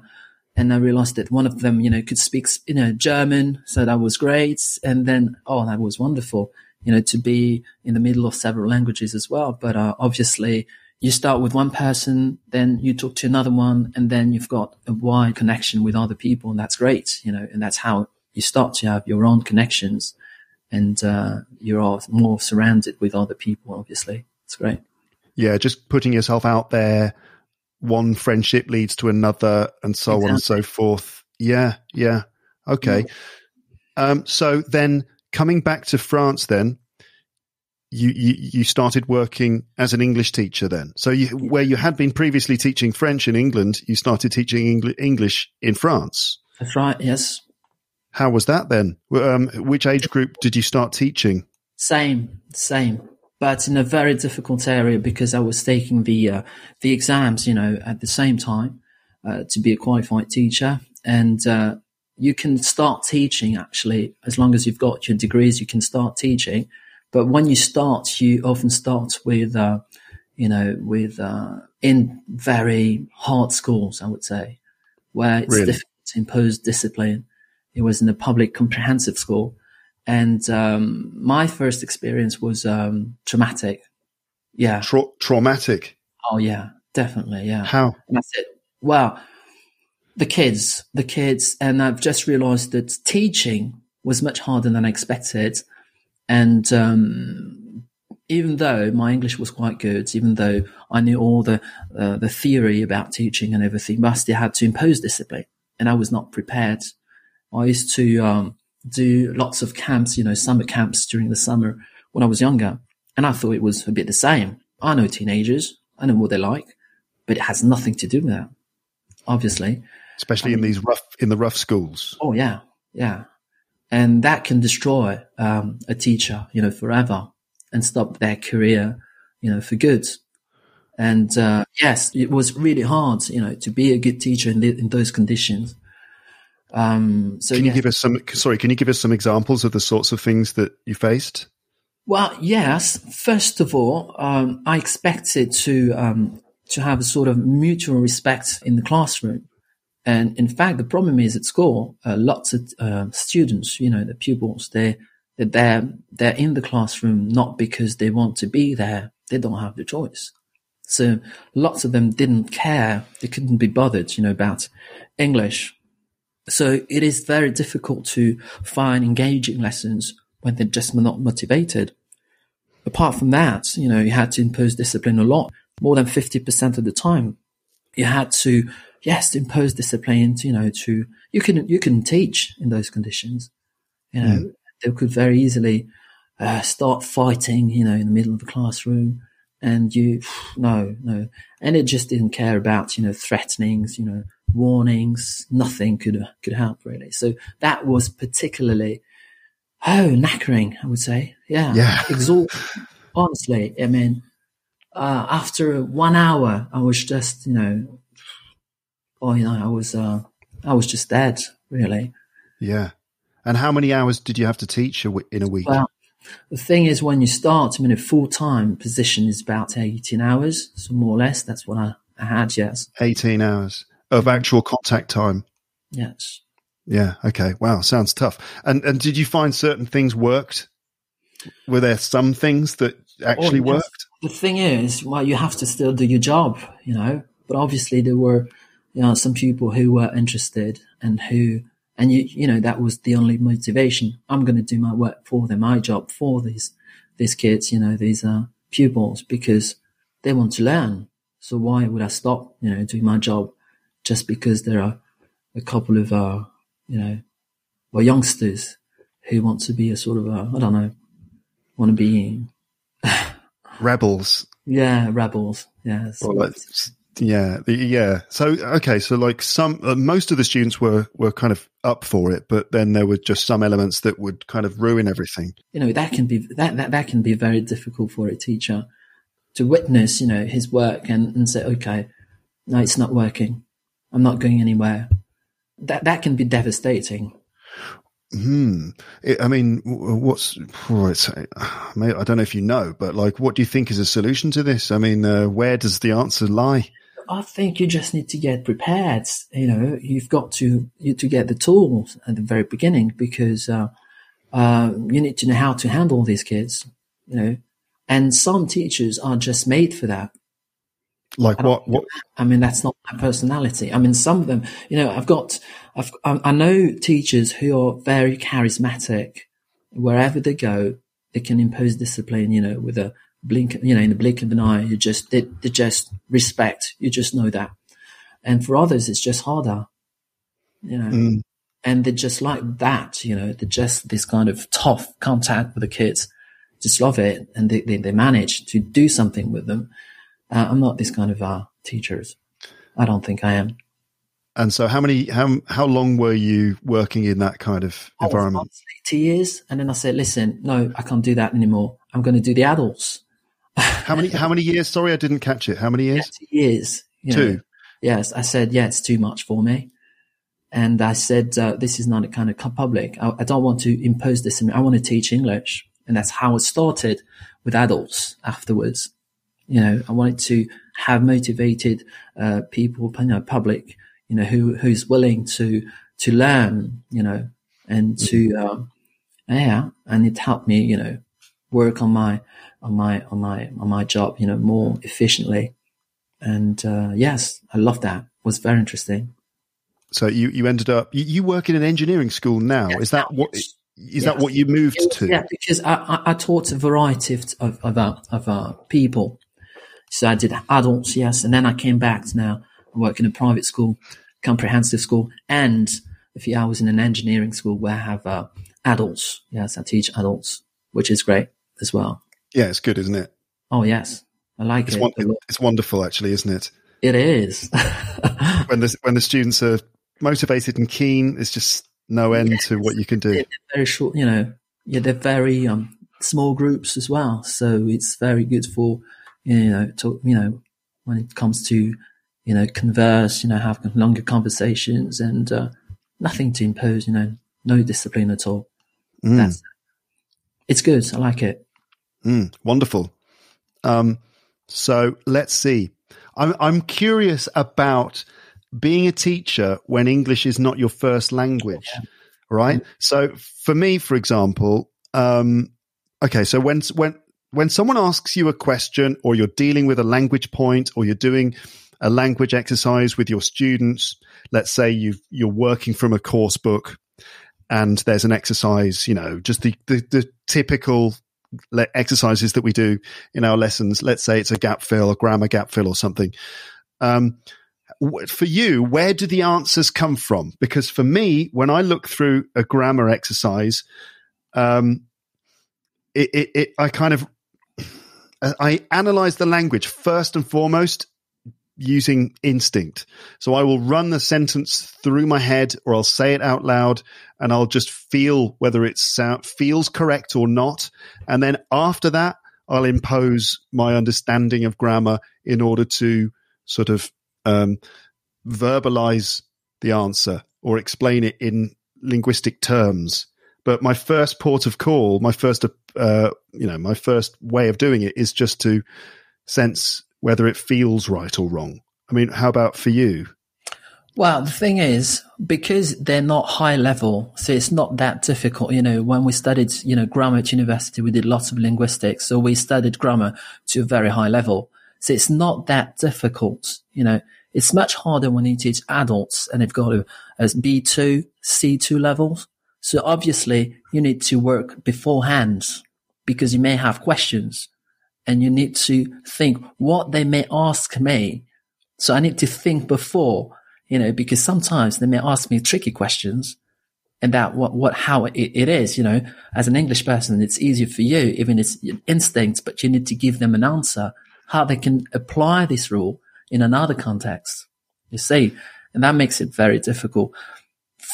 and I realized that one of them, you know, could speak, you know, German. So that was great. And then, oh, that was wonderful, you know, to be in the middle of several languages as well. But, uh, obviously you start with one person, then you talk to another one, and then you've got a wide connection with other people. And that's great, you know, and that's how you start to have your own connections and, uh, you're more surrounded with other people, obviously. It's great. Yeah, just putting yourself out there. One friendship leads to another, and so exactly. on and so forth. Yeah, yeah. Okay. Yeah. Um, so then, coming back to France, then you, you you started working as an English teacher. Then, so you, where you had been previously teaching French in England, you started teaching Engl- English in France. That's right. Yes. How was that then? Um, which age group did you start teaching? Same, same but in a very difficult area because I was taking the uh, the exams, you know, at the same time uh, to be a qualified teacher. And uh, you can start teaching actually as long as you've got your degrees. You can start teaching, but when you start, you often start with, uh, you know, with uh, in very hard schools. I would say where it's really? difficult to impose discipline. It was in a public comprehensive school and um, my first experience was um, traumatic. Yeah. Tra- traumatic. Oh yeah, definitely. Yeah. How? And that's it. Well, the kids, the kids, and I've just realised that teaching was much harder than I expected. And um, even though my English was quite good, even though I knew all the uh, the theory about teaching and everything, but I still had to impose discipline, and I was not prepared. I used to um, do lots of camps, you know, summer camps during the summer when I was younger. And I thought it was a bit the same. I know teenagers. I know what they're like, but it has nothing to do with that, obviously. Especially in these rough, in the rough schools. Oh, yeah. Yeah. And that can destroy um, a teacher, you know, forever and stop their career, you know, for good. And uh, yes, it was really hard, you know, to be a good teacher in, the, in those conditions. Um, so can you yes. give us some? Sorry, can you give us some examples of the sorts of things that you faced? Well, yes. First of all, um, I expected to um, to have a sort of mutual respect in the classroom, and in fact, the problem is at school, uh, lots of uh, students, you know, the pupils, they they're they're in the classroom not because they want to be there; they don't have the choice. So lots of them didn't care; they couldn't be bothered, you know, about English. So it is very difficult to find engaging lessons when they're just not motivated. Apart from that, you know, you had to impose discipline a lot, more than 50% of the time. You had to, yes, impose discipline, you know, to, you can, you can teach in those conditions. You know, they could very easily uh, start fighting, you know, in the middle of the classroom and you, no, no. And it just didn't care about, you know, threatenings, you know, warnings, nothing could, could help really. So that was particularly, Oh, knackering, I would say. Yeah. Yeah. Exhausting. Honestly, I mean, uh, after one hour, I was just, you know, oh, you know, I was, uh, I was just dead, really. Yeah. And how many hours did you have to teach in a week? Well, the thing is, when you start, I mean, a full time position is about 18 hours, so more or less. That's what I, I had, yes. 18 hours of actual contact time. Yes. Yeah. Okay. Wow. Sounds tough. And and did you find certain things worked? Were there some things that actually Oh, yes. worked? The thing is, well, you have to still do your job, you know. But obviously, there were, you know, some people who were interested and who, and you, you know, that was the only motivation. I'm going to do my work for them, my job for these, these kids, you know, these uh, pupils, because they want to learn. So why would I stop, you know, doing my job just because there are a couple of, uh, you know, well, youngsters who want to be a sort of, a, I don't know, want to be Rebels. yeah, rebels. Like, yeah. the- Yeah. So okay. So like some, uh, most of the students were were kind of up for it, but then there were just some elements that would kind of ruin everything. you know, that can be that, that that can be very difficult for a teacher to witness, you know, his work and, and say, okay, no, it's not working. I'm not going anywhere. That that can be devastating. Hmm. I I mean, what's it's, may- I don't know if you know, but like, what do you think is a solution to this? I mean, uh, where does the answer lie? I think you just need to get prepared. You know, you've got to you to get the tools at the very beginning because uh, uh, you need to know how to handle these kids. You know, and some teachers are just made for that. Like, what? What? I mean, that's not my personality. I mean, some of them, you know, I've got, I've, I know teachers who are very charismatic. Wherever they go, they can impose discipline, you know, with a blink, you know, in the blink of an eye. You just, they, they just respect. You just know that. And for others, it's just harder, you know, Mm. and they're just like that, you know, they're just this kind of tough contact with the kids. Just love it. And they, they, they manage to do something with them. Uh, I'm not this kind of uh, teachers. I don't think I am. And so, how many? How how long were you working in that kind of environment? two years, and then I said, "Listen, no, I can't do that anymore. I'm going to do the adults." How many? How many years? Sorry, I didn't catch it. How many years? Two years. You know. Two. Yes, I said, yeah, it's too much for me. And I said, uh, this is not a kind of public. I, I don't want to impose this. I want to teach English. And that's how it started with adults afterwards. You know, I wanted to have motivated, uh, people, you know, public, you know, who, who's willing to, to learn, you know, and to, um, yeah, and it helped me, you know, work on my, on my, on my, on my job, you know, more efficiently. And, uh, yes, I love that. It was very interesting. So you you ended up you, you work in an engineering school now. Yes, is that what is that what you moved to? Yeah, because I, I, I taught a variety of of of, uh, of uh, people. So I did adults, yes, and then I came back to now I work in a private school, comprehensive school, and a few hours in an engineering school where I have uh, adults. Yes, I teach adults, which is great as well. Yeah, it's good, isn't it? Oh yes, I like It's it. one, it's wonderful, actually, isn't it? It is. When the when the students are motivated and keen, there's just no end to what you can do. they're very short, you know, yeah, they're very um, small groups as well. So it's very good for you know, to, you know, when it comes to, you know, converse, you know, have longer conversations and, uh, nothing to impose, you know, no discipline at all. Mm. That's, it's good. I like it. Mm, wonderful. Um, so let's see. I'm, I'm curious about being a teacher when English is not your first language, yeah. right? Mm-hmm. So for me, for example, um, okay, so when when when someone asks you a question, or you're dealing with a language point, or you're doing a language exercise with your students, let's say you you're working from a course book, and there's an exercise, you know, just the the, the typical exercises that we do in our lessons. Let's say it's a gap fill, a grammar gap fill, or something. Um, for you, where do the answers come from? Because for me, when I look through a grammar exercise, um, it, it, it, I kind of I analyze the language first and foremost using instinct. So I will run the sentence through my head, or I'll say it out loud, and I'll just feel whether it sound, feels correct or not. And then after that, I'll impose my understanding of grammar in order to sort of um, verbalize the answer or explain it in linguistic terms. But my first port of call, my first, uh, you know, my first way of doing it is just to sense whether it feels right or wrong. I mean, how about for you? Well, the thing is, because they're not high level, so it's not that difficult. You know, when we studied, you know, grammar at university, we did lots of linguistics. So we studied grammar to a very high level. So it's not that difficult. You know, it's much harder when you teach adults and they've got to as B2, C2 levels. So obviously you need to work beforehand because you may have questions and you need to think what they may ask me. So I need to think before, you know, because sometimes they may ask me tricky questions and that what, what, how it, it is, you know, as an English person, it's easier for you, even it's instincts, but you need to give them an answer, how they can apply this rule in another context. You see, and that makes it very difficult.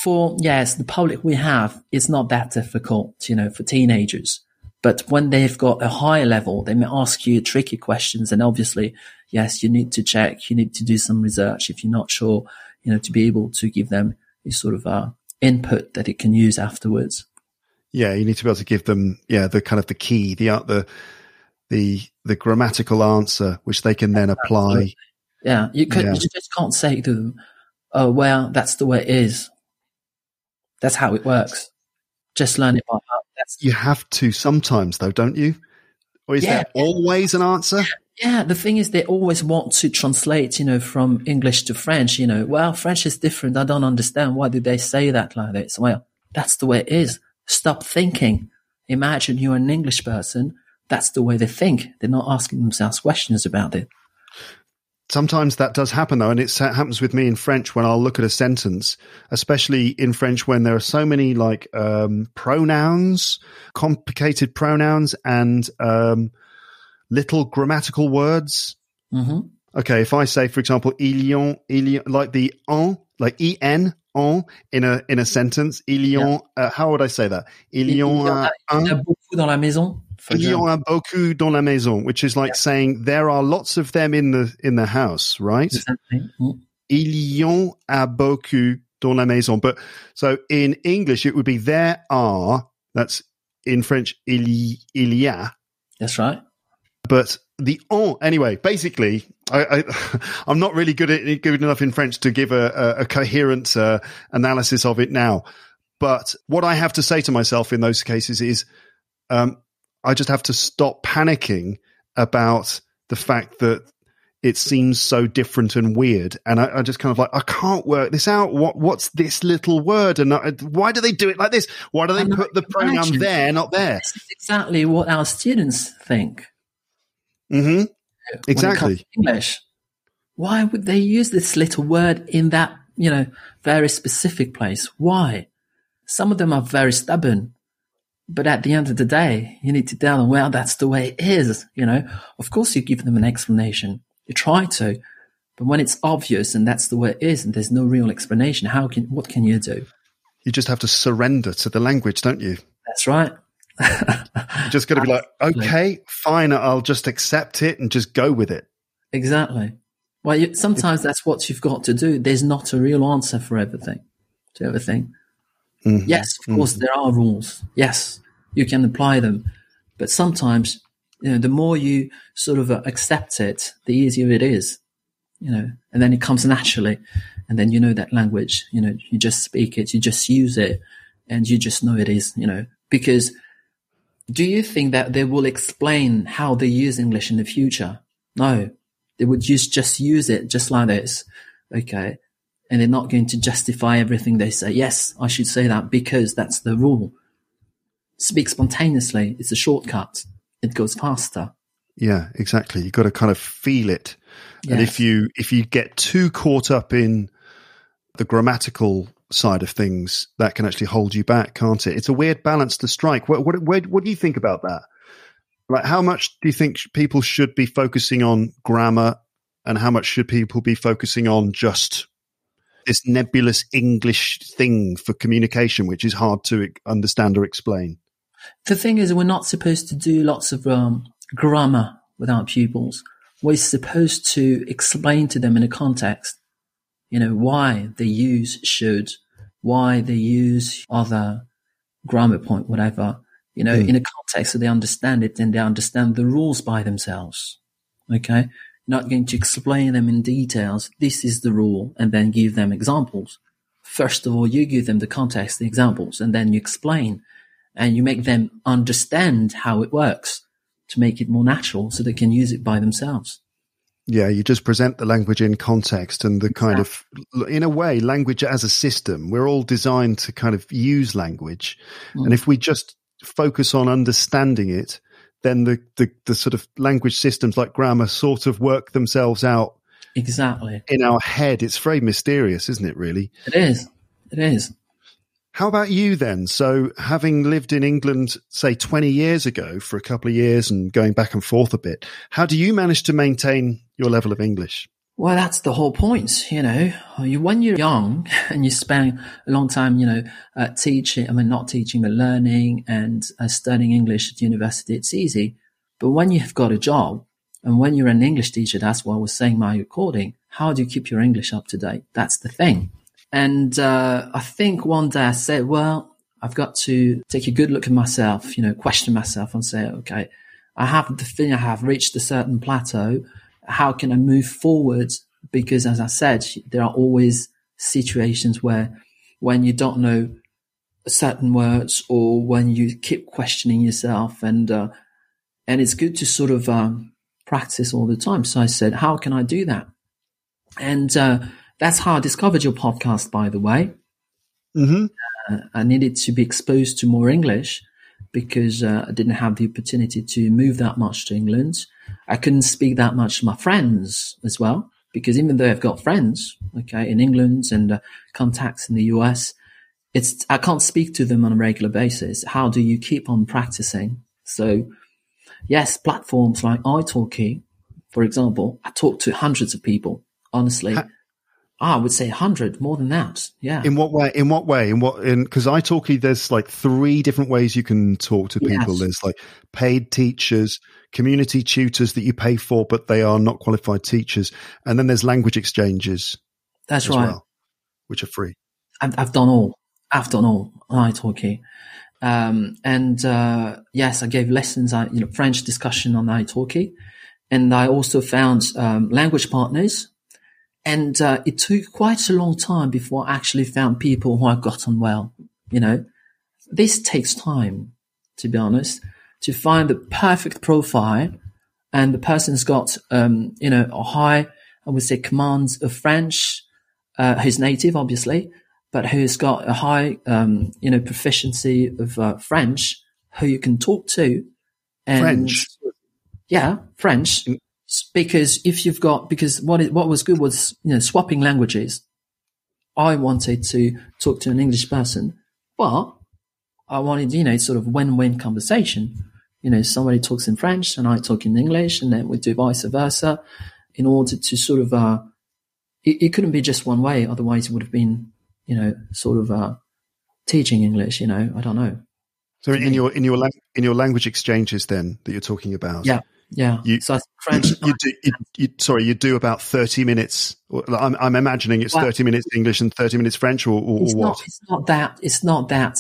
For, yes, the public we have is not that difficult, you know, for teenagers. But when they've got a higher level, they may ask you tricky questions. And obviously, yes, you need to check, you need to do some research if you're not sure, you know, to be able to give them a sort of uh, input that it can use afterwards. Yeah, you need to be able to give them, yeah, the kind of the key, the uh, the the the grammatical answer, which they can then apply. Yeah, you, could, yeah. you just can't say to them, "Oh, well, that's the way it is. That's how it works. Just learn it by heart." That's you have to sometimes, though, don't you? Or is yeah, there always an answer? Yeah, the thing is, they always want to translate, you know, from English to French. You know, well, French is different. I don't understand. Why did they say that like this? Well, that's the way it is. Stop thinking. Imagine you're an English person. That's the way they think. They're not asking themselves questions about it sometimes that does happen though, and it happens with me in French when I'll look at a sentence, especially in French when there are so many like um, pronouns, complicated pronouns, and um, little grammatical words. Mm-hmm. Okay, if I say, for example, il y en, il y, like the en, like en, en in a in a sentence, il y en, yeah. uh, how would I say that? Il y en a, un. beaucoup dans la maison. Il y en a beaucoup dans la maison, which is like yeah. saying there are lots of them in the in the house, right? Exactly. Mm. Il y en a beaucoup dans la maison. But so in English, it would be there are. That's in French, il y, il y a. That's right. But the en, anyway, basically, I, I, am not really good at good enough in French to give a, a, a coherent uh, analysis of it now. But what I have to say to myself in those cases is, um, I just have to stop panicking about the fact that it seems so different and weird. And I, I just kind of like, I can't work this out. What, what's this little word? And I, why do they do it like this? Why do they put the pronoun there, not there? This is exactly what our students think. Mm-hmm. Exactly. English. Why would they use this little word in that, you know, very specific place? Why? Some of them are very stubborn. But at the end of the day, you need to tell them, well, that's the way it is. You know, of course you give them an explanation. You try to, but when it's obvious and that's the way it is and there's no real explanation, how can, what can you do? You just have to surrender to the language, don't you? That's right. You're just going to be like, okay, fine, I'll just accept it and just go with it. Exactly. Well, you, sometimes that's what you've got to do. There's not a real answer for everything, to everything. Mm-hmm. Yes, of course, mm-hmm. there are rules. Yes, you can apply them. But sometimes, you know, the more you sort of uh, accept it, the easier it is, you know, and then it comes naturally. And then you know that language, you know, you just speak it, you just use it, and you just know it is, you know, because do you think that they will explain how they use English in the future? No, they would just, just use it just like this. Okay. And they're not going to justify everything they say. Yes, I should say that because that's the rule. Speak spontaneously. It's a shortcut. It goes faster. Yeah, exactly. You've got to kind of feel it. Yes. And if you, if you get too caught up in the grammatical side of things, that can actually hold you back, can't it? It's a weird balance to strike. What, what, what, what do you think about that? Like, how much do you think people should be focusing on grammar, and how much should people be focusing on just this nebulous English thing for communication, which is hard to understand or explain? The thing is, we're not supposed to do lots of um, grammar with our pupils. We're supposed to explain to them in a context, you know, why they use should, why they use other grammar point, whatever you know, mm. in a context so they understand it and they understand the rules by themselves. Okay. Not going to explain them in details. This is the rule and then give them examples. First of all, you give them the context, the examples, and then you explain and you make them understand how it works to make it more natural so they can use it by themselves. Yeah, you just present the language in context and the kind of, in a way, language as a system. We're all designed to kind of use language. Mm. And if we just focus on understanding it, then the, the, the sort of language systems like grammar sort of work themselves out exactly in our head. It's very mysterious, isn't it? Really, it is. It is. How about you then? So, having lived in England, say 20 years ago for a couple of years and going back and forth a bit, how do you manage to maintain your level of English? Well, that's the whole point, you know. when you're young and you spend a long time, you know, uh, teaching, I mean, not teaching, but learning and uh, studying English at university, it's easy. But when you've got a job and when you're an English teacher, that's what I was saying my recording. How do you keep your English up to date? That's the thing. And uh, I think one day I said, well, I've got to take a good look at myself, you know, question myself and say, okay, I have the thing I have reached a certain plateau how can I move forward? Because as I said, there are always situations where when you don't know certain words or when you keep questioning yourself and, uh, and it's good to sort of, um, practice all the time. So I said, how can I do that? And, uh, that's how I discovered your podcast, by the way. Mm-hmm. Uh, I needed to be exposed to more English because uh, I didn't have the opportunity to move that much to England. I couldn't speak that much to my friends as well, because even though I've got friends, okay, in England and uh, contacts in the US, it's, I can't speak to them on a regular basis. How do you keep on practicing? So yes, platforms like italki, for example, I talk to hundreds of people, honestly. I would say 100, more than that. Yeah. In what way? In what way? In what, in, cause italki, there's like three different ways you can talk to people. Yes. There's like paid teachers, community tutors that you pay for, but they are not qualified teachers. And then there's language exchanges. That's right. Well, which are free. I've, I've, done all. I've done all on italki. Um, and, uh, yes, I gave lessons, uh, you know, French discussion on italki. And I also found, um, language partners and uh, it took quite a long time before I actually found people who I got on well. You know, this takes time, to be honest, to find the perfect profile. And the person's got, um, you know, a high, I would say, commands of French, uh, who's native, obviously, but who's got a high, um, you know, proficiency of uh, French, who you can talk to. And, French. Yeah, French because if you've got because what it, what was good was you know swapping languages. I wanted to talk to an English person, but I wanted you know sort of win-win conversation. You know, somebody talks in French and I talk in English, and then we do vice versa, in order to sort of uh, it, it couldn't be just one way. Otherwise, it would have been you know sort of uh, teaching English. You know, I don't know. So in your in your in your language exchanges then that you're talking about, Yeah, yeah. You- so I think French. you do you, you, sorry you do about 30 minutes. I'm, I'm imagining it's Well- 30 minutes english and 30 minutes french or, or, it's what? not it's not that it's not that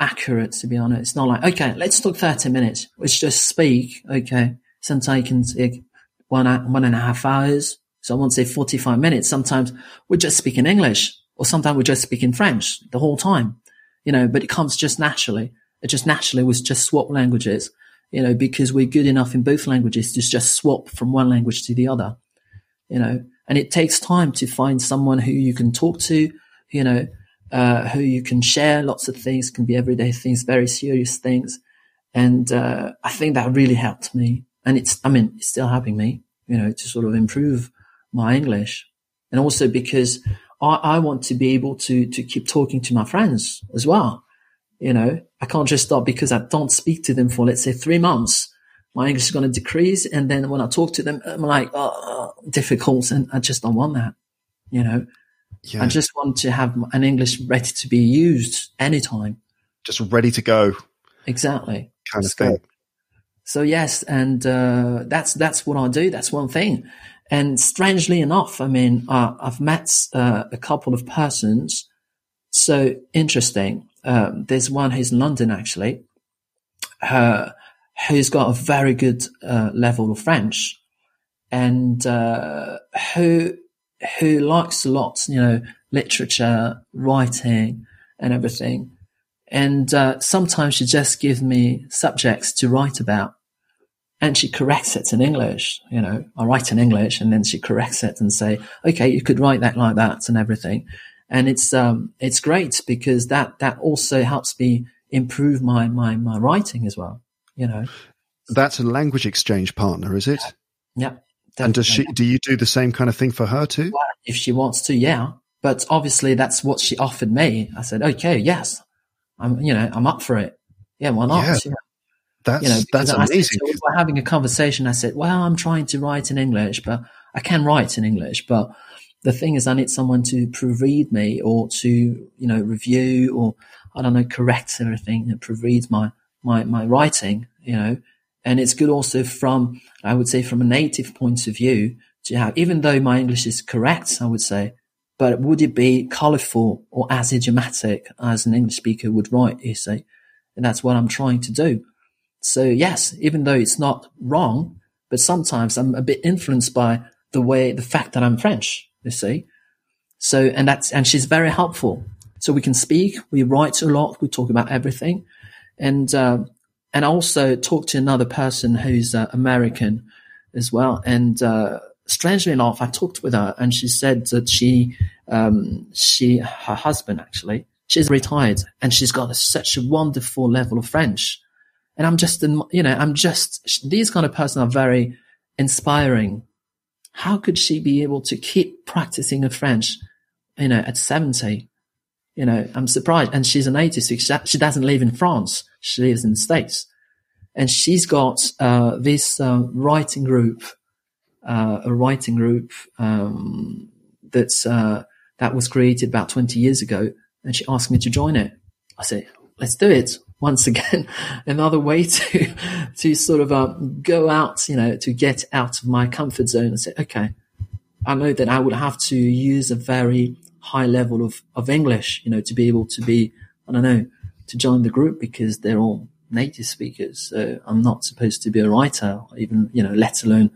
accurate to be honest. It's not like okay let's talk 30 minutes let's just speak okay? Sometimes it can take one one and a half hours. So i won't say 45 minutes. Sometimes we're just speaking english or sometimes we're just speaking french the whole time you know but it comes just naturally. It just naturally was just swap languages you know because we're good enough in both languages to just swap from one language to the other you know, and it takes time to find someone who you can talk to, you know, uh, who you can share lots of things, can be everyday things, very serious things. And, uh, I think that really helped me. And it's, I mean, it's still helping me, you know, to sort of improve my English. And also because I, I want to be able to, to keep talking to my friends as well. You know, I can't just stop because I don't speak to them for, let's say, three months my English is going to decrease. And then when I talk to them, I'm like, oh, difficult. And I just don't want that. You know, yeah I just want to have an English ready to be used anytime. just ready to go Exactly. kind of So- thing So yes, and uh, that's that's what I do. That's one thing. And strangely enough, I mean, uh, I've met uh, a couple of persons. So interesting. Um, there's one who's in London actually, who's got a very good uh, level of French, and uh, who who likes a lot, you know, literature, writing, and everything. And uh, sometimes she just gives me subjects to write about, and she corrects it in English. You know, I write in English, and then she corrects it and say, "Okay, you could write that like that," and everything. And it's um, it's great because that that also helps me improve my my my writing as well. You know, that's a language exchange partner is it yeah. and does she do you do the same kind of thing for her too Well, if she wants to, yeah. But obviously, that's what she offered me. I said, "Okay, yes, I'm. You know, I'm up for it. Yeah, why not?" Yeah. Yeah. that's you know, that's I said amazing we were having a conversation. I said, well, I'm trying to write in English, but I can write in English, but the thing is I need someone to proofread me or to, you know, review or I don't know, correct everything and proofread my, my, my writing, you know, and it's good also from, I would say from a native point of view to have, even though my English is correct, I would say, but would it be colorful or as idiomatic as an English speaker would write, you say? And that's what I'm trying to do. So yes, even though it's not wrong, but sometimes I'm a bit influenced by the way, the fact that I'm French, you see. So, and that's, and she's very helpful. So we can speak, we write a lot, we talk about everything. And, uh, and I also talk to another person who's uh, American as well. And, uh, strangely enough, I talked with her and she said that she, um, she, her husband actually, she's retired and she's got such a wonderful level of French. And I'm just, in- you know, I'm just, these kind of person are very inspiring. How could she be able to keep practicing her French, you know, at 70? You know, I'm surprised. And she's an 86. She, doesn't live in France. She lives in the States. And she's got, uh, this, uh, writing group, uh, a writing group, um, that's, uh, that was created about 20 years ago. And she asked me to join it. I said, let's do it. Once again, another way to, to sort of, um, go out, you know, to get out of my comfort zone and say, okay, I know that I would have to use a very high level of, of English, you know, to be able to be, I don't know, to join the group because they're all native speakers. So I'm not supposed to be a writer, even, you know, let alone,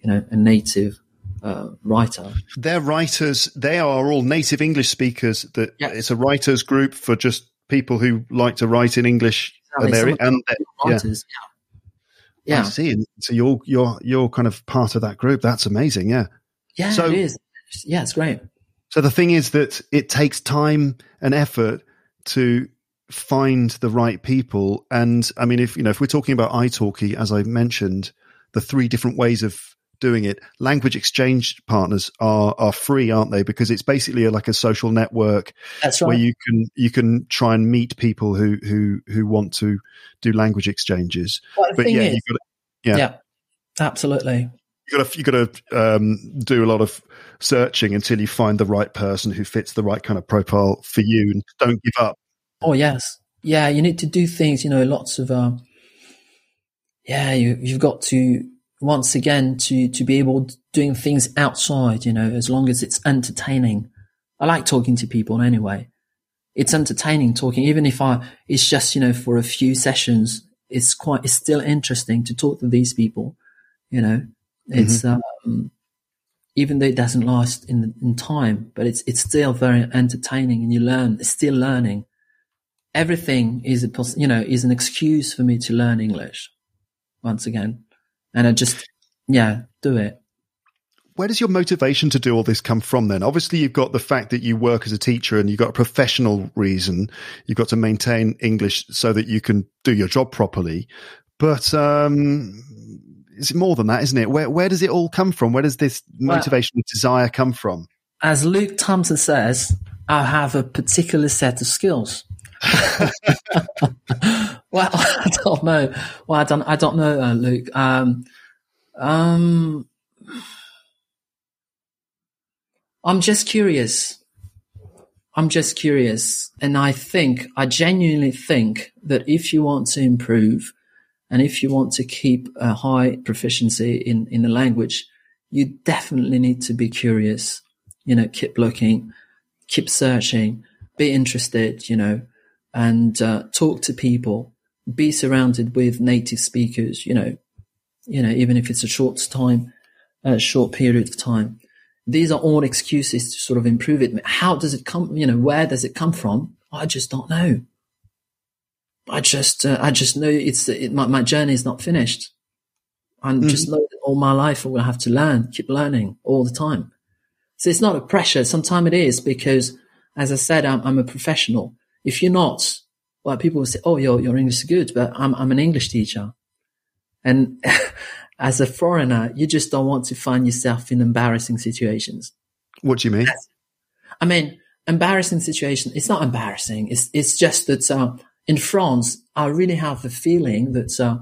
you know, a native, uh, writer. they're writers they are all native english speakers that Yeah. it's a writers group for just people who like to write in english and they're, Some and they're- yeah. writers. Yeah. I see. So you're you're you're kind of part of that group. That's amazing. Yeah. Yeah, So- it is. Yeah, it's great. So the thing is that it takes time and effort to find the right people. And I mean, if you know, if we're talking about italki, as I mentioned, the three different ways of doing it, language exchange partners are are free, aren't they? Because it's basically like a social network That's where you can you can try and meet people who who who want to do language exchanges. Well, But yeah, is, you've got to, yeah. yeah, absolutely. you got to you got to um, do a lot of searching until you find the right person who fits the right kind of profile for you, and don't give up. Oh yes, yeah, you need to do things, you know, lots of, uh, yeah, you, you've got to, once again, to, to be able to doing things outside, you know, as long as it's entertaining. I like talking to people anyway. It's entertaining talking, even if I, it's just, you know, for a few sessions, it's quite, it's still interesting to talk to these people, you know, it's, mm-hmm. um, even though it doesn't last in, in time, but it's, it's still very entertaining and you learn, it's still learning everything is a you know is an excuse for me to learn English once again, and I just yeah do it. Where does your motivation to do all this come from then? Obviously, you've got the fact that you work as a teacher and you've got a professional reason. You've got to maintain English so that you can do your job properly. But um, it's more than that, isn't it? Where where does it all come from? Where does this motivation well, desire come from? As Luke Thompson says, I have a particular set of skills. well, I don't know. Well, I don't. I don't know, uh, Luke. Um, um, I'm just curious. I'm just curious, and I think I genuinely think that if you want to improve, and if you want to keep a high proficiency in in the language, you definitely need to be curious. You know, keep looking, keep searching, be interested. You know, and uh, talk to people, be surrounded with native speakers, you know, you know, even if it's a short time, a short period of time. These are all excuses to sort of improve it. How does it come? You know, where does it come from? I just don't know. I just, uh, I just know it's it, my, my journey is not finished. I mm-hmm. just know that all my life I will have to learn, keep learning all the time. So it's not a pressure. Sometimes it is because, as I said, I'm, I'm a professional. If you're not, well, people will say, "Oh, your your English is good," but I'm I'm an English teacher, and as a foreigner, you just don't want to find yourself in embarrassing situations. What do you mean? I mean, embarrassing situation. It's not embarrassing. It's it's just that uh, in France, I really have the feeling that uh,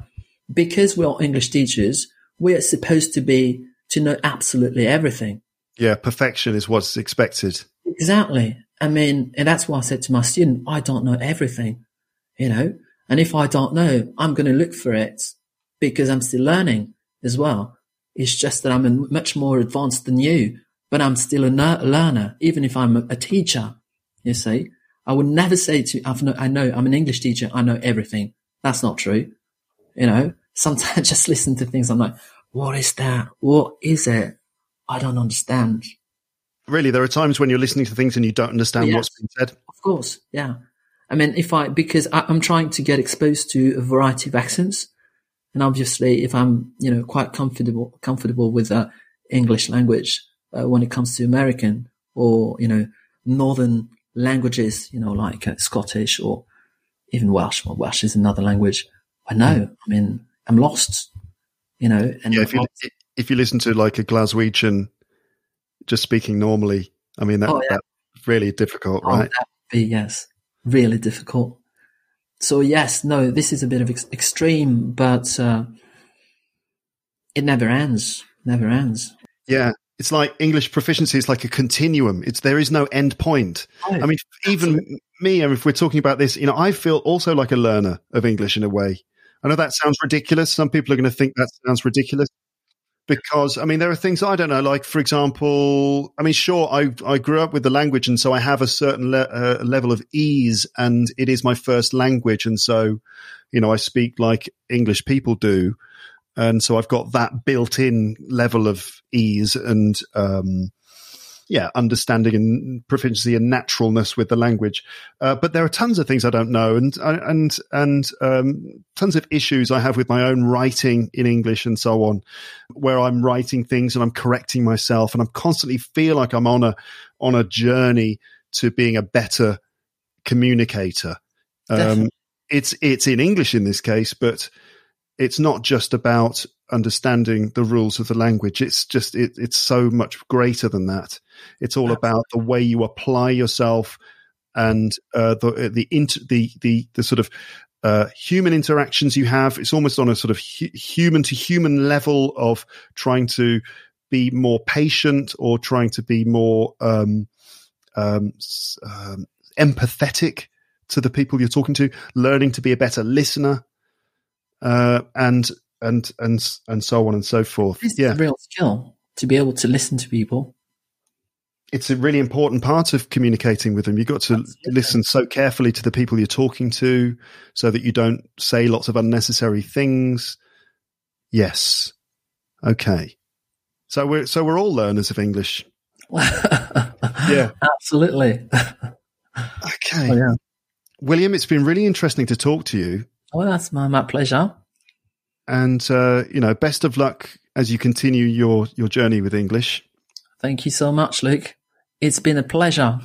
because we're English teachers, we're supposed to be to know absolutely everything. Yeah, perfection is what's expected. Exactly. I mean, and that's why I said to my student, I don't know everything, you know, and if I don't know, I'm going to look for it because I'm still learning as well. It's just that I'm much more advanced than you, but I'm still a learner, even if I'm a teacher. You see, I would never say to, I've no, I know I'm an English teacher. I know everything. That's not true. You know, sometimes I just listen to things. I'm like, what is that? What is it? I don't understand really, there are times when you're listening to things and you don't understand yes, what's being said. Of course, yeah. I mean, if I because I, am trying to get exposed to a variety of accents, and obviously, if I'm you know quite comfortable comfortable with the uh, English language uh, when it comes to American or you know Northern languages, you know like uh, Scottish or even Welsh. Well, Welsh is another language. I know. I mean, I'm lost. You know, and yeah, if you if you listen to like a Glaswegian just speaking normally. I mean, that, oh, yeah. that's really difficult, oh, right? Be, yes, really difficult. So yes, no, this is a bit of ex- extreme, but uh, it never ends. Never ends. Yeah, it's like English proficiency is like a continuum. It's there is no end point. Oh, I mean, even me, I mean, if we're talking about this, you know, I feel also like a learner of English in a way. I know that sounds ridiculous. Some people are going to think that sounds ridiculous because I mean there are things I don't know. Like for example, I mean, sure, I I grew up with the language, and so I have a certain le- uh, level of ease, and it is my first language, and so you know I speak like English people do, and so I've got that built-in level of ease and um, yeah, understanding and proficiency and naturalness with the language. Uh, but there are tons of things I don't know, and and and um, tons of issues I have with my own writing in English and so on, where I'm writing things and I'm correcting myself, and I'm constantly feel like I'm on a on a journey to being a better communicator. Um, it's it's in English in this case, but it's not just about understanding the rules of the language. It's just it, it's so much greater than that. It's all about the way you apply yourself and uh, the the, inter, the the the sort of uh, human interactions you have. It's almost on a sort of hu- human to human level of trying to be more patient or trying to be more um, um, um, empathetic to the people you're talking to, learning to be a better listener, uh, and and and and so on and so forth. It's yeah, a real skill to be able to listen to people. it's a really important part of communicating with them. You've got to Absolutely. listen so carefully to the people you're talking to, so that you don't say lots of unnecessary things. Yes, okay. So we're so we're all learners of English. Yeah. Absolutely. Okay. Oh, yeah. William, it's been really interesting to talk to you. Well, that's my, my pleasure. And uh, you know, best of luck as you continue your your journey with English. Thank you so much, Luke. It's been a pleasure.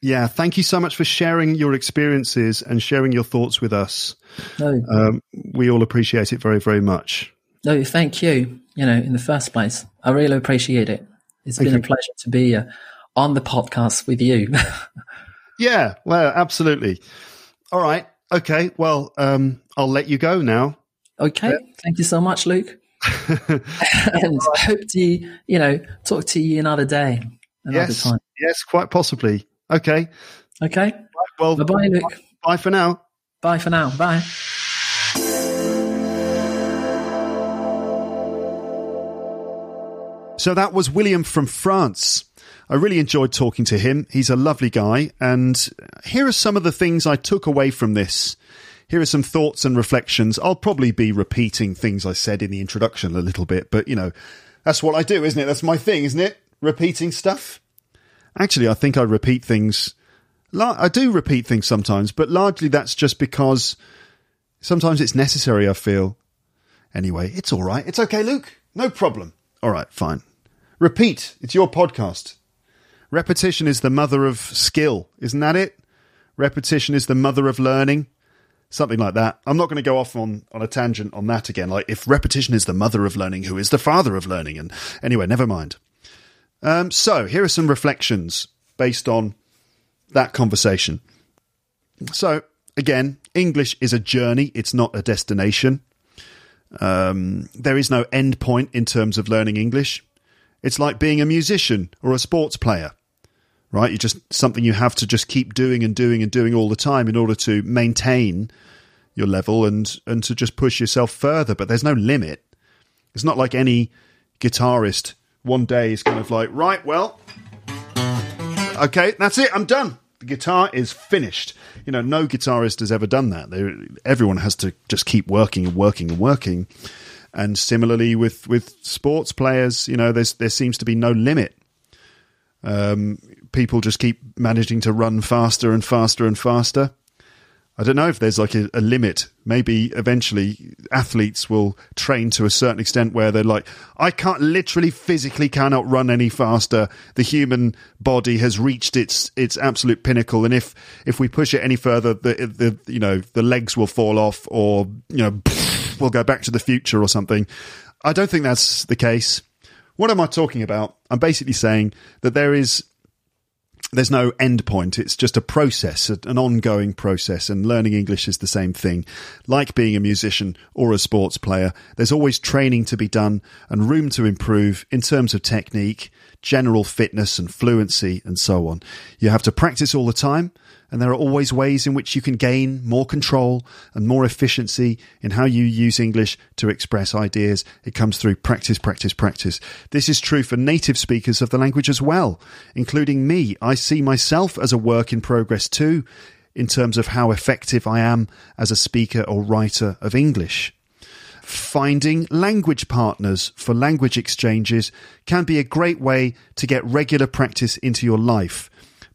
Yeah, thank you so much for sharing your experiences and sharing your thoughts with us. No, Um, we all appreciate it very, very much. no, thank you. You know, in the first place, I really appreciate it. It's Thank been you. a pleasure to be uh, on the podcast with you. Yeah, well, absolutely. All right. Okay. Well, um, I'll let you go now. Okay, thank you so much, Luke. and I hope to you know talk to you another day, another yes. time. Yes, quite possibly. Okay. Okay, Well, bye bye, Luke. bye for now. Bye for now. Bye. So that was William from France. I really enjoyed talking to him. He's a lovely guy. And here are some of the things I took away from this. Here are some thoughts and reflections. I'll probably be repeating things I said in the introduction a little bit, but you know, that's what I do, isn't it? That's my thing, isn't it? Repeating stuff. Actually, I think I repeat things. I do repeat things sometimes, but largely that's just because sometimes it's necessary, I feel. Anyway, it's all right. It's okay, Luke. No problem. All right, fine. Repeat. It's your podcast. Repetition is the mother of skill. Isn't that it? Repetition is the mother of learning. Something like that. I'm not going to go off on, on a tangent on that again. Like, if repetition is the mother of learning, who is the father of learning? And anyway, never mind. Um, so, here are some reflections based on that conversation. So, again, English is a journey, it's not a destination. Um, there is no end point in terms of learning English. It's like being a musician or a sports player, right? You just something you have to just keep doing and doing and doing all the time in order to maintain your level and and to just push yourself further. But there's no limit. It's not like any guitarist one day is kind of like, right, well, okay, that's it, I'm done. The guitar is finished. You know, no guitarist has ever done that. They, everyone has to just keep working and working and working. And similarly with with sports players, you know, there's there seems to be no limit. Um, people just keep managing to run faster and faster and faster. I don't know if there's like a, a limit. Maybe eventually athletes will train to a certain extent where they're like, I can't literally physically cannot run any faster. The human body has reached its its absolute pinnacle, and if if we push it any further, the the you know the legs will fall off, or you know we'll go back to the future or something. I don't think that's the case. What am I talking about? I'm basically saying that there is there's no end point. It's just a process, an ongoing process, and learning English is the same thing. Like being a musician or a sports player, there's always training to be done and room to improve in terms of technique, general fitness and fluency, and so on. You have to practice all the time, and there are always ways in which you can gain more control and more efficiency in how you use English to express ideas. It comes through practice, practice, practice. This is true for native speakers of the language as well, including me. I see myself as a work in progress too, in terms of how effective I am as a speaker or writer of English. Finding language partners for language exchanges can be a great way to get regular practice into your life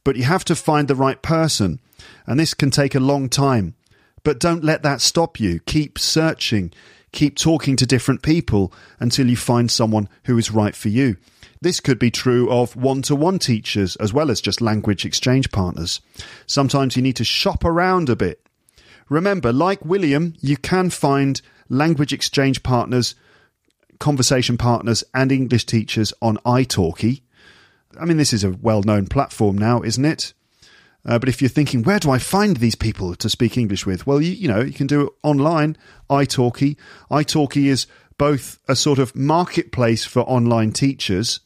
but you have to find the right person, and this can take a long time. But don't let that stop you. Keep searching, keep talking to different people until you find someone who is right for you. This could be true of one to one teachers as well as just language exchange partners. Sometimes you need to shop around a bit. Remember, like William, you can find language exchange partners, conversation partners, and English teachers on italki. I mean, this is a well known platform now, isn't it? Uh, but if you're thinking, where do I find these people to speak English with? Well, you, you know, you can do it online, italki. italki is both a sort of marketplace for online teachers,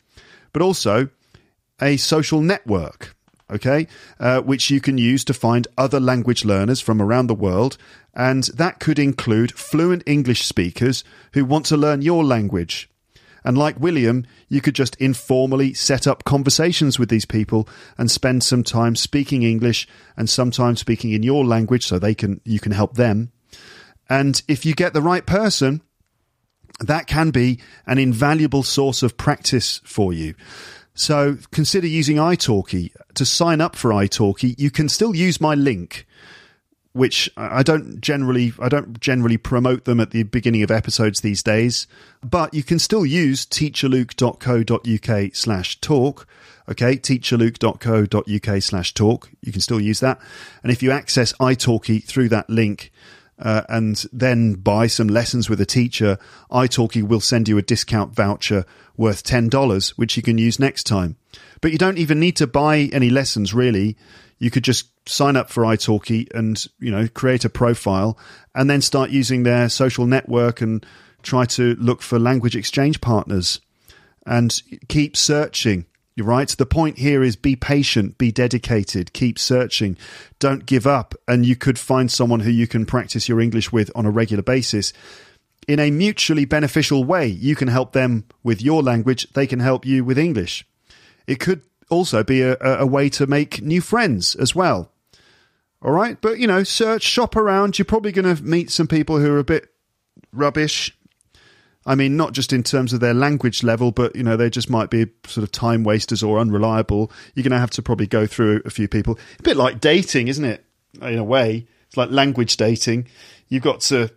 but also a social network. okay, uh, which you can use to find other language learners from around the world. And that could include fluent English speakers who want to learn your language. And like William, you could just informally set up conversations with these people and spend some time speaking English and sometimes speaking in your language so they can you can help them. And if you get the right person, that can be an invaluable source of practice for you. So consider using italki. To sign up for italki, you can still use my link which I don't generally I don't generally promote them at the beginning of episodes these days, but you can still use teacherluke.co.uk slash talk. Okay, teacherluke.co.uk slash talk. You can still use that. And if you access italki through that link, uh, and then buy some lessons with a teacher, italki will send you a discount voucher worth $10, which you can use next time. But you don't even need to buy any lessons, really. You could just sign up for italki and you know create a profile and then start using their social network and try to look for language exchange partners and keep searching. You're right. The point here is be patient be dedicated keep searching. Don't give up. And you could find someone who you can practice your english with on a regular basis. In a mutually beneficial way you can help them with your language. They can help you with english. It could also be a, a way to make new friends as well all right. But, you know, search, shop around. You're probably going to meet some people who are a bit rubbish. I mean, not just in terms of their language level, but, you know, they just might be sort of time wasters or unreliable. You're going to have to probably go through a few people. A bit like dating, isn't it? In a way, it's like language dating. You've got to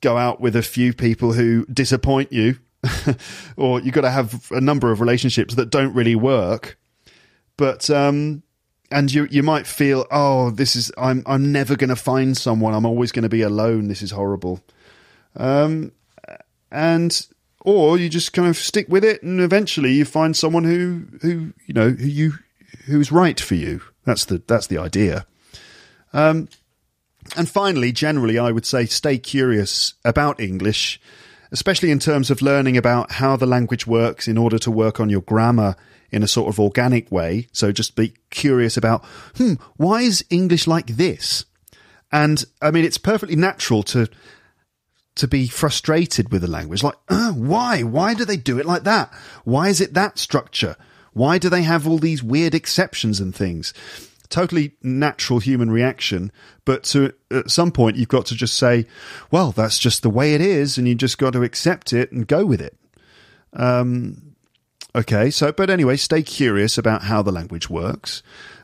go out with a few people who disappoint you, or you've got to have a number of relationships that don't really work. But, um, and you you might feel, oh, this is I'm I'm never going to find someone. I'm always going to be alone. This is horrible. Um, and or you just kind of stick with it, and eventually you find someone who who you know who you who's right for you. That's the that's the idea. Um, and finally, generally, I would say stay curious about English, especially in terms of learning about how the language works in order to work on your grammar in a sort of organic way. So just be curious about, hmm, why is English like this? And I mean, it's perfectly natural to to be frustrated with the language. Like, uh, why? Why do they do it like that? Why is it that structure? Why do they have all these weird exceptions and things? Totally natural human reaction, but to at some point you've got to just say, "Well, that's just the way it is," and you just got to accept it and go with it. Um, Okay, so but anyway, stay curious about how the language works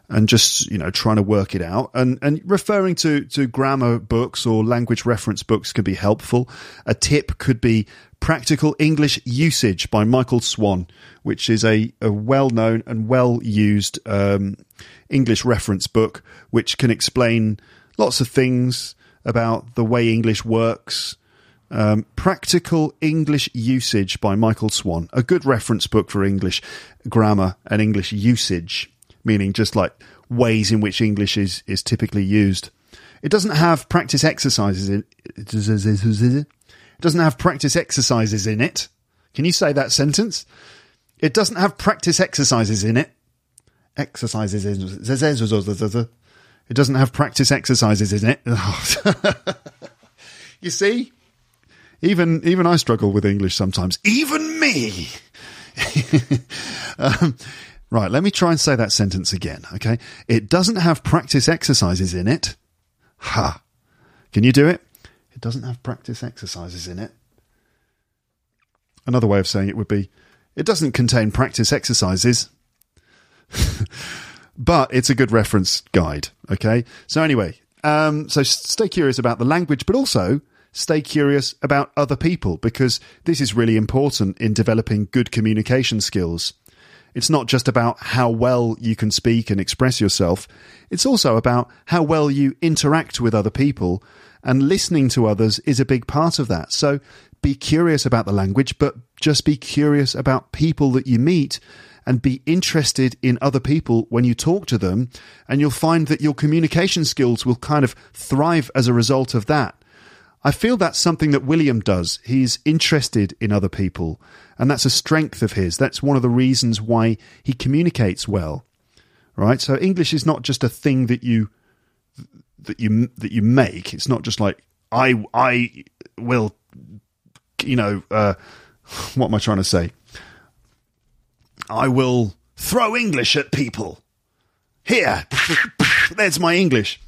and just you know trying to work it out. And and referring to to grammar books or language reference books can be helpful. A tip could be practical english usage by michael swan which is a, a well-known and well-used um, english reference book which can explain lots of things about the way english works. Um, Practical English Usage by Michael Swan, a good reference book for English grammar and English usage, meaning just like ways in which English is, is typically used. It doesn't have practice exercises in it. doesn't have practice exercises in it. Can you say that sentence? It doesn't have practice exercises in it. Exercises in it doesn't have practice exercises in it. you see, even even I struggle with English sometimes. Even me. um, right, let me try and say that sentence again. Okay, it doesn't have practice exercises in it. Ha! Can you do it? It doesn't have practice exercises in it. Another way of saying it would be, it doesn't contain practice exercises. but it's a good reference guide. Okay. So anyway, um, so stay curious about the language, but also stay curious about other people because this is really important in developing good communication skills. It's not just about how well you can speak and express yourself, it's also about how well you interact with other people, and listening to others is a big part of that. So be curious about the language, but just be curious about people that you meet and be interested in other people when you talk to them, and you'll find that your communication skills will kind of thrive as a result of that. I feel that's something that William does. He's interested in other people, and that's a strength of his. That's one of the reasons why he communicates well. right? So English is not just a thing that you that you that you make. It's not just like I I will, you know, uh, what am I trying to say? I will throw English at people. Here, there's my English.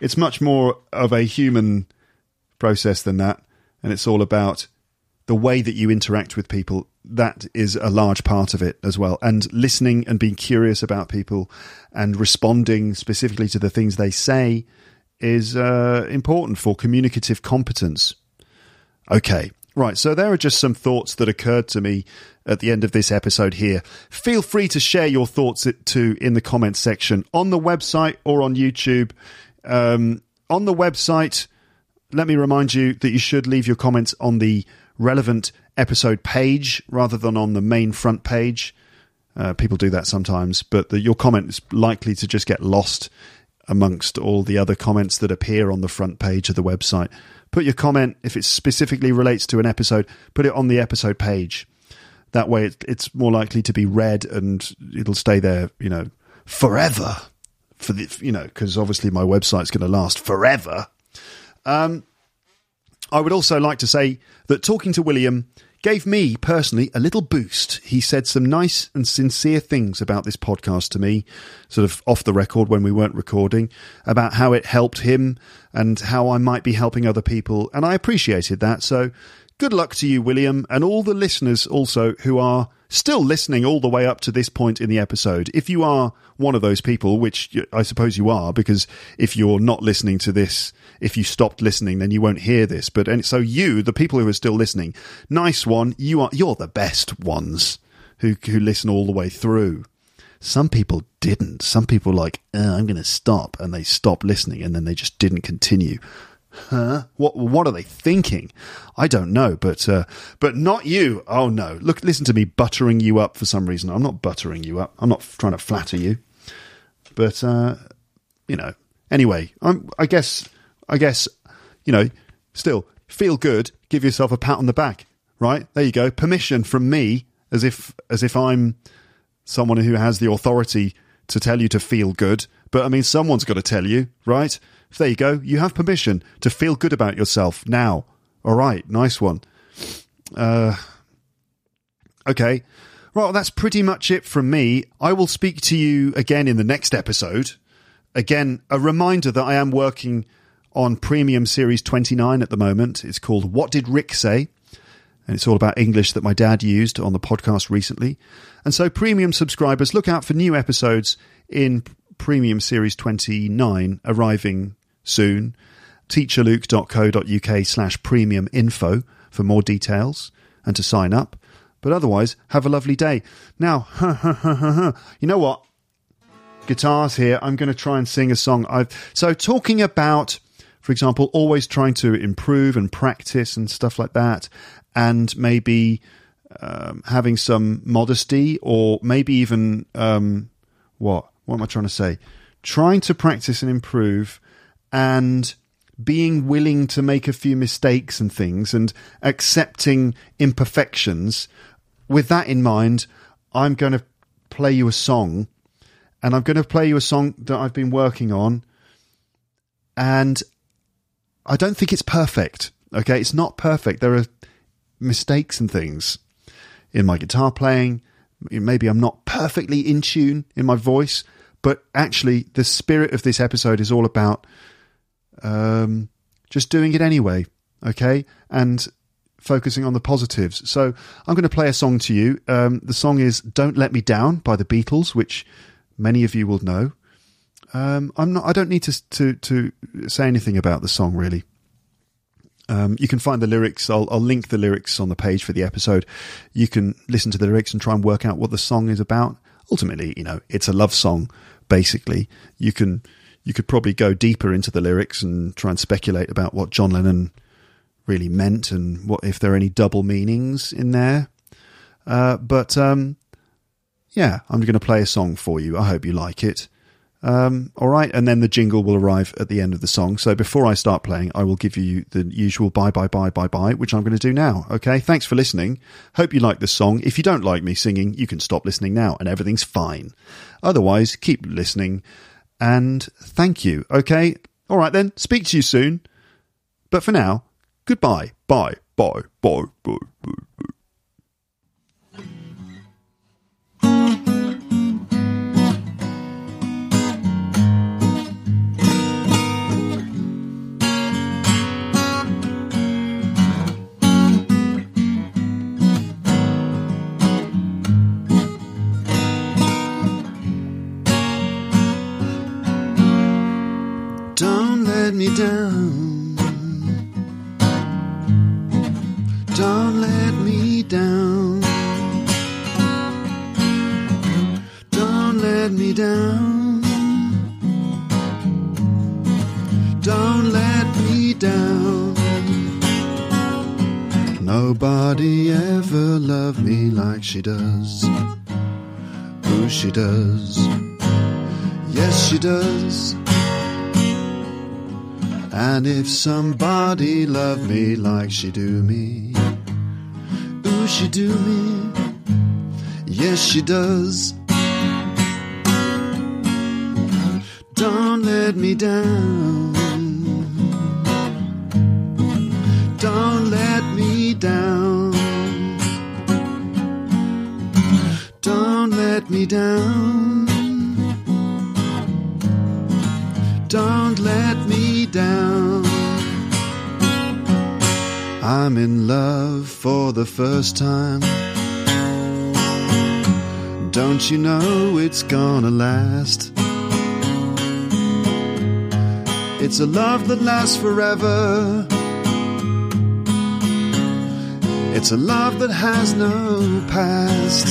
It's much more of a human process than that, and it's all about the way that you interact with people. That is a large part of it as well, and listening and being curious about people and responding specifically to the things they say is uh, important for communicative competence. Okay, right. So there are just some thoughts that occurred to me at the end of this episode here. Feel free to share your thoughts too in the comments section on the website or on YouTube. Um, on the website, let me remind you that you should leave your comments on the relevant episode page rather than on the main front page. Uh, people do that sometimes, but the, your comment is likely to just get lost amongst all the other comments that appear on the front page of the website. Put your comment, if it specifically relates to an episode, put it on the episode page. That way, it, it's more likely to be read and it'll stay there, you know, forever. For the, you know, because obviously my website's going to last forever. Um, I would also like to say that talking to William gave me personally a little boost. He said some nice and sincere things about this podcast to me, sort of off the record when we weren't recording, about how it helped him and how I might be helping other people. And I appreciated that. So good luck to you, William, and all the listeners also who are still listening all the way up to this point in the episode. If you are one of those people, which I suppose you are, because if you're not listening to this, if you stopped listening, then you won't hear this. But and so you, the people who are still listening, nice one. You are you're the best ones who who listen all the way through. Some people didn't. Some people like, oh, I'm going to stop, and they stop listening, and then they just didn't continue. Huh? What what are they thinking? I don't know, but uh, but not you. Oh no! Look, listen to me buttering you up for some reason. I'm not buttering you up. I'm not trying to flatter you. But uh, you know, anyway, I'm, I guess I guess you know, still feel good. Give yourself a pat on the back. Right there, you go. Permission from me, as if as if I'm someone who has the authority to tell you to feel good. But I mean, someone's got to tell you, right? There you go. You have permission to feel good about yourself now. All right, nice one. Uh, okay. Right, well, that's pretty much it from me. I will speak to you again in the next episode. Again, a reminder that I am working on Premium Series 29 at the moment. It's called What Did Rick Say? And it's all about English that my dad used on the podcast recently. And so, premium subscribers, look out for new episodes in Premium Series 29 arriving soon. teacherluke.co.uk slash premium info for more details and to sign up. But otherwise, have a lovely day. Now, you know what? Guitars here. I'm going to try and sing a song. I've so talking about, for example, always trying to improve and practice and stuff like that, and maybe um, having some modesty, or maybe even um, what? What am I trying to say? Trying to practice and improve, and being willing to make a few mistakes and things, and accepting imperfections with that in mind, I'm going to play you a song, and I'm going to play you a song that I've been working on, and I don't think it's perfect. Okay, it's not perfect. There are mistakes and things in my guitar playing. Maybe I'm not perfectly in tune in my voice, but actually, the spirit of this episode is all about um, just doing it anyway. Okay, and focusing on the positives. So I'm going to play a song to you. Um, the song is "Don't Let Me Down" by the Beatles, which many of you will know. Um, I'm not. I don't need to to to say anything about the song really. Um, you can find the lyrics. I'll, I'll link the lyrics on the page for the episode. You can listen to the lyrics and try and work out what the song is about. Ultimately, you know, it's a love song. Basically, you can you could probably go deeper into the lyrics and try and speculate about what John Lennon really meant and what if there are any double meanings in there. Uh, but um, yeah, I'm going to play a song for you. I hope you like it. Um, all right, and then the jingle will arrive at the end of the song. So before I start playing, I will give you the usual bye bye bye bye bye, which I'm going to do now. Okay, thanks for listening. Hope you like this song. If you don't like me singing, you can stop listening now, and everything's fine. Otherwise, keep listening, and thank you. Okay, all right then. Speak to you soon. But for now, goodbye. Bye. Bye. Bye. Bye. Bye. Down. Don't let me down. Nobody ever loved me like she does. Who she does. Yes, she does. And if somebody loved me like she do me, ooh, she do me, yes, she does. Don't let me down. Don't let me down. Don't let me down. Don't let me down. I'm in love for the first time. Don't you know it's gonna last? It's a love that lasts forever. It's a love that has no past.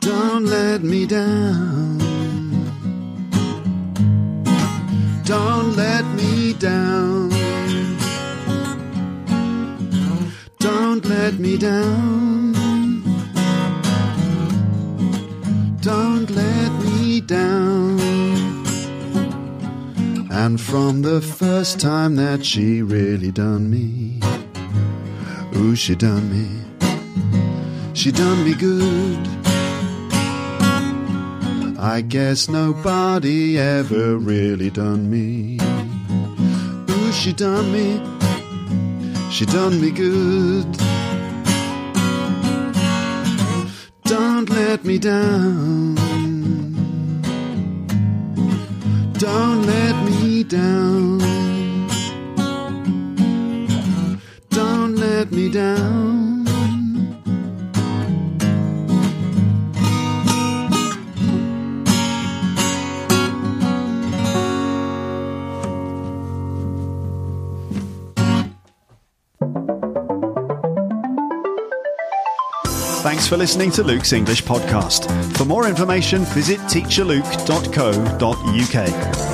Don't let me down. Don't let me down. Don't let me down. Don't let And from the first time that she really done me, ooh, she done me. She done me good. I guess nobody ever really done me. Ooh, she done me. She done me good. Don't let me down. Don't let me down. Don't let me down. Thanks for listening to Luke's English podcast. For more information, visit teacherluke.co.uk.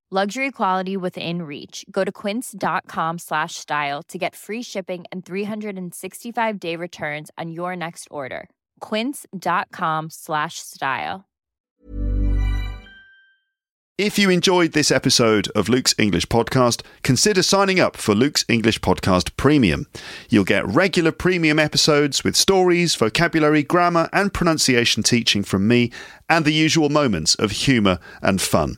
Luxury quality within reach. Go to quince.com slash style to get free shipping and 365 day returns on your next order. Quince.com slash style. If you enjoyed this episode of Luke's English Podcast, consider signing up for Luke's English Podcast Premium. You'll get regular premium episodes with stories, vocabulary, grammar, and pronunciation teaching from me, and the usual moments of humour and fun.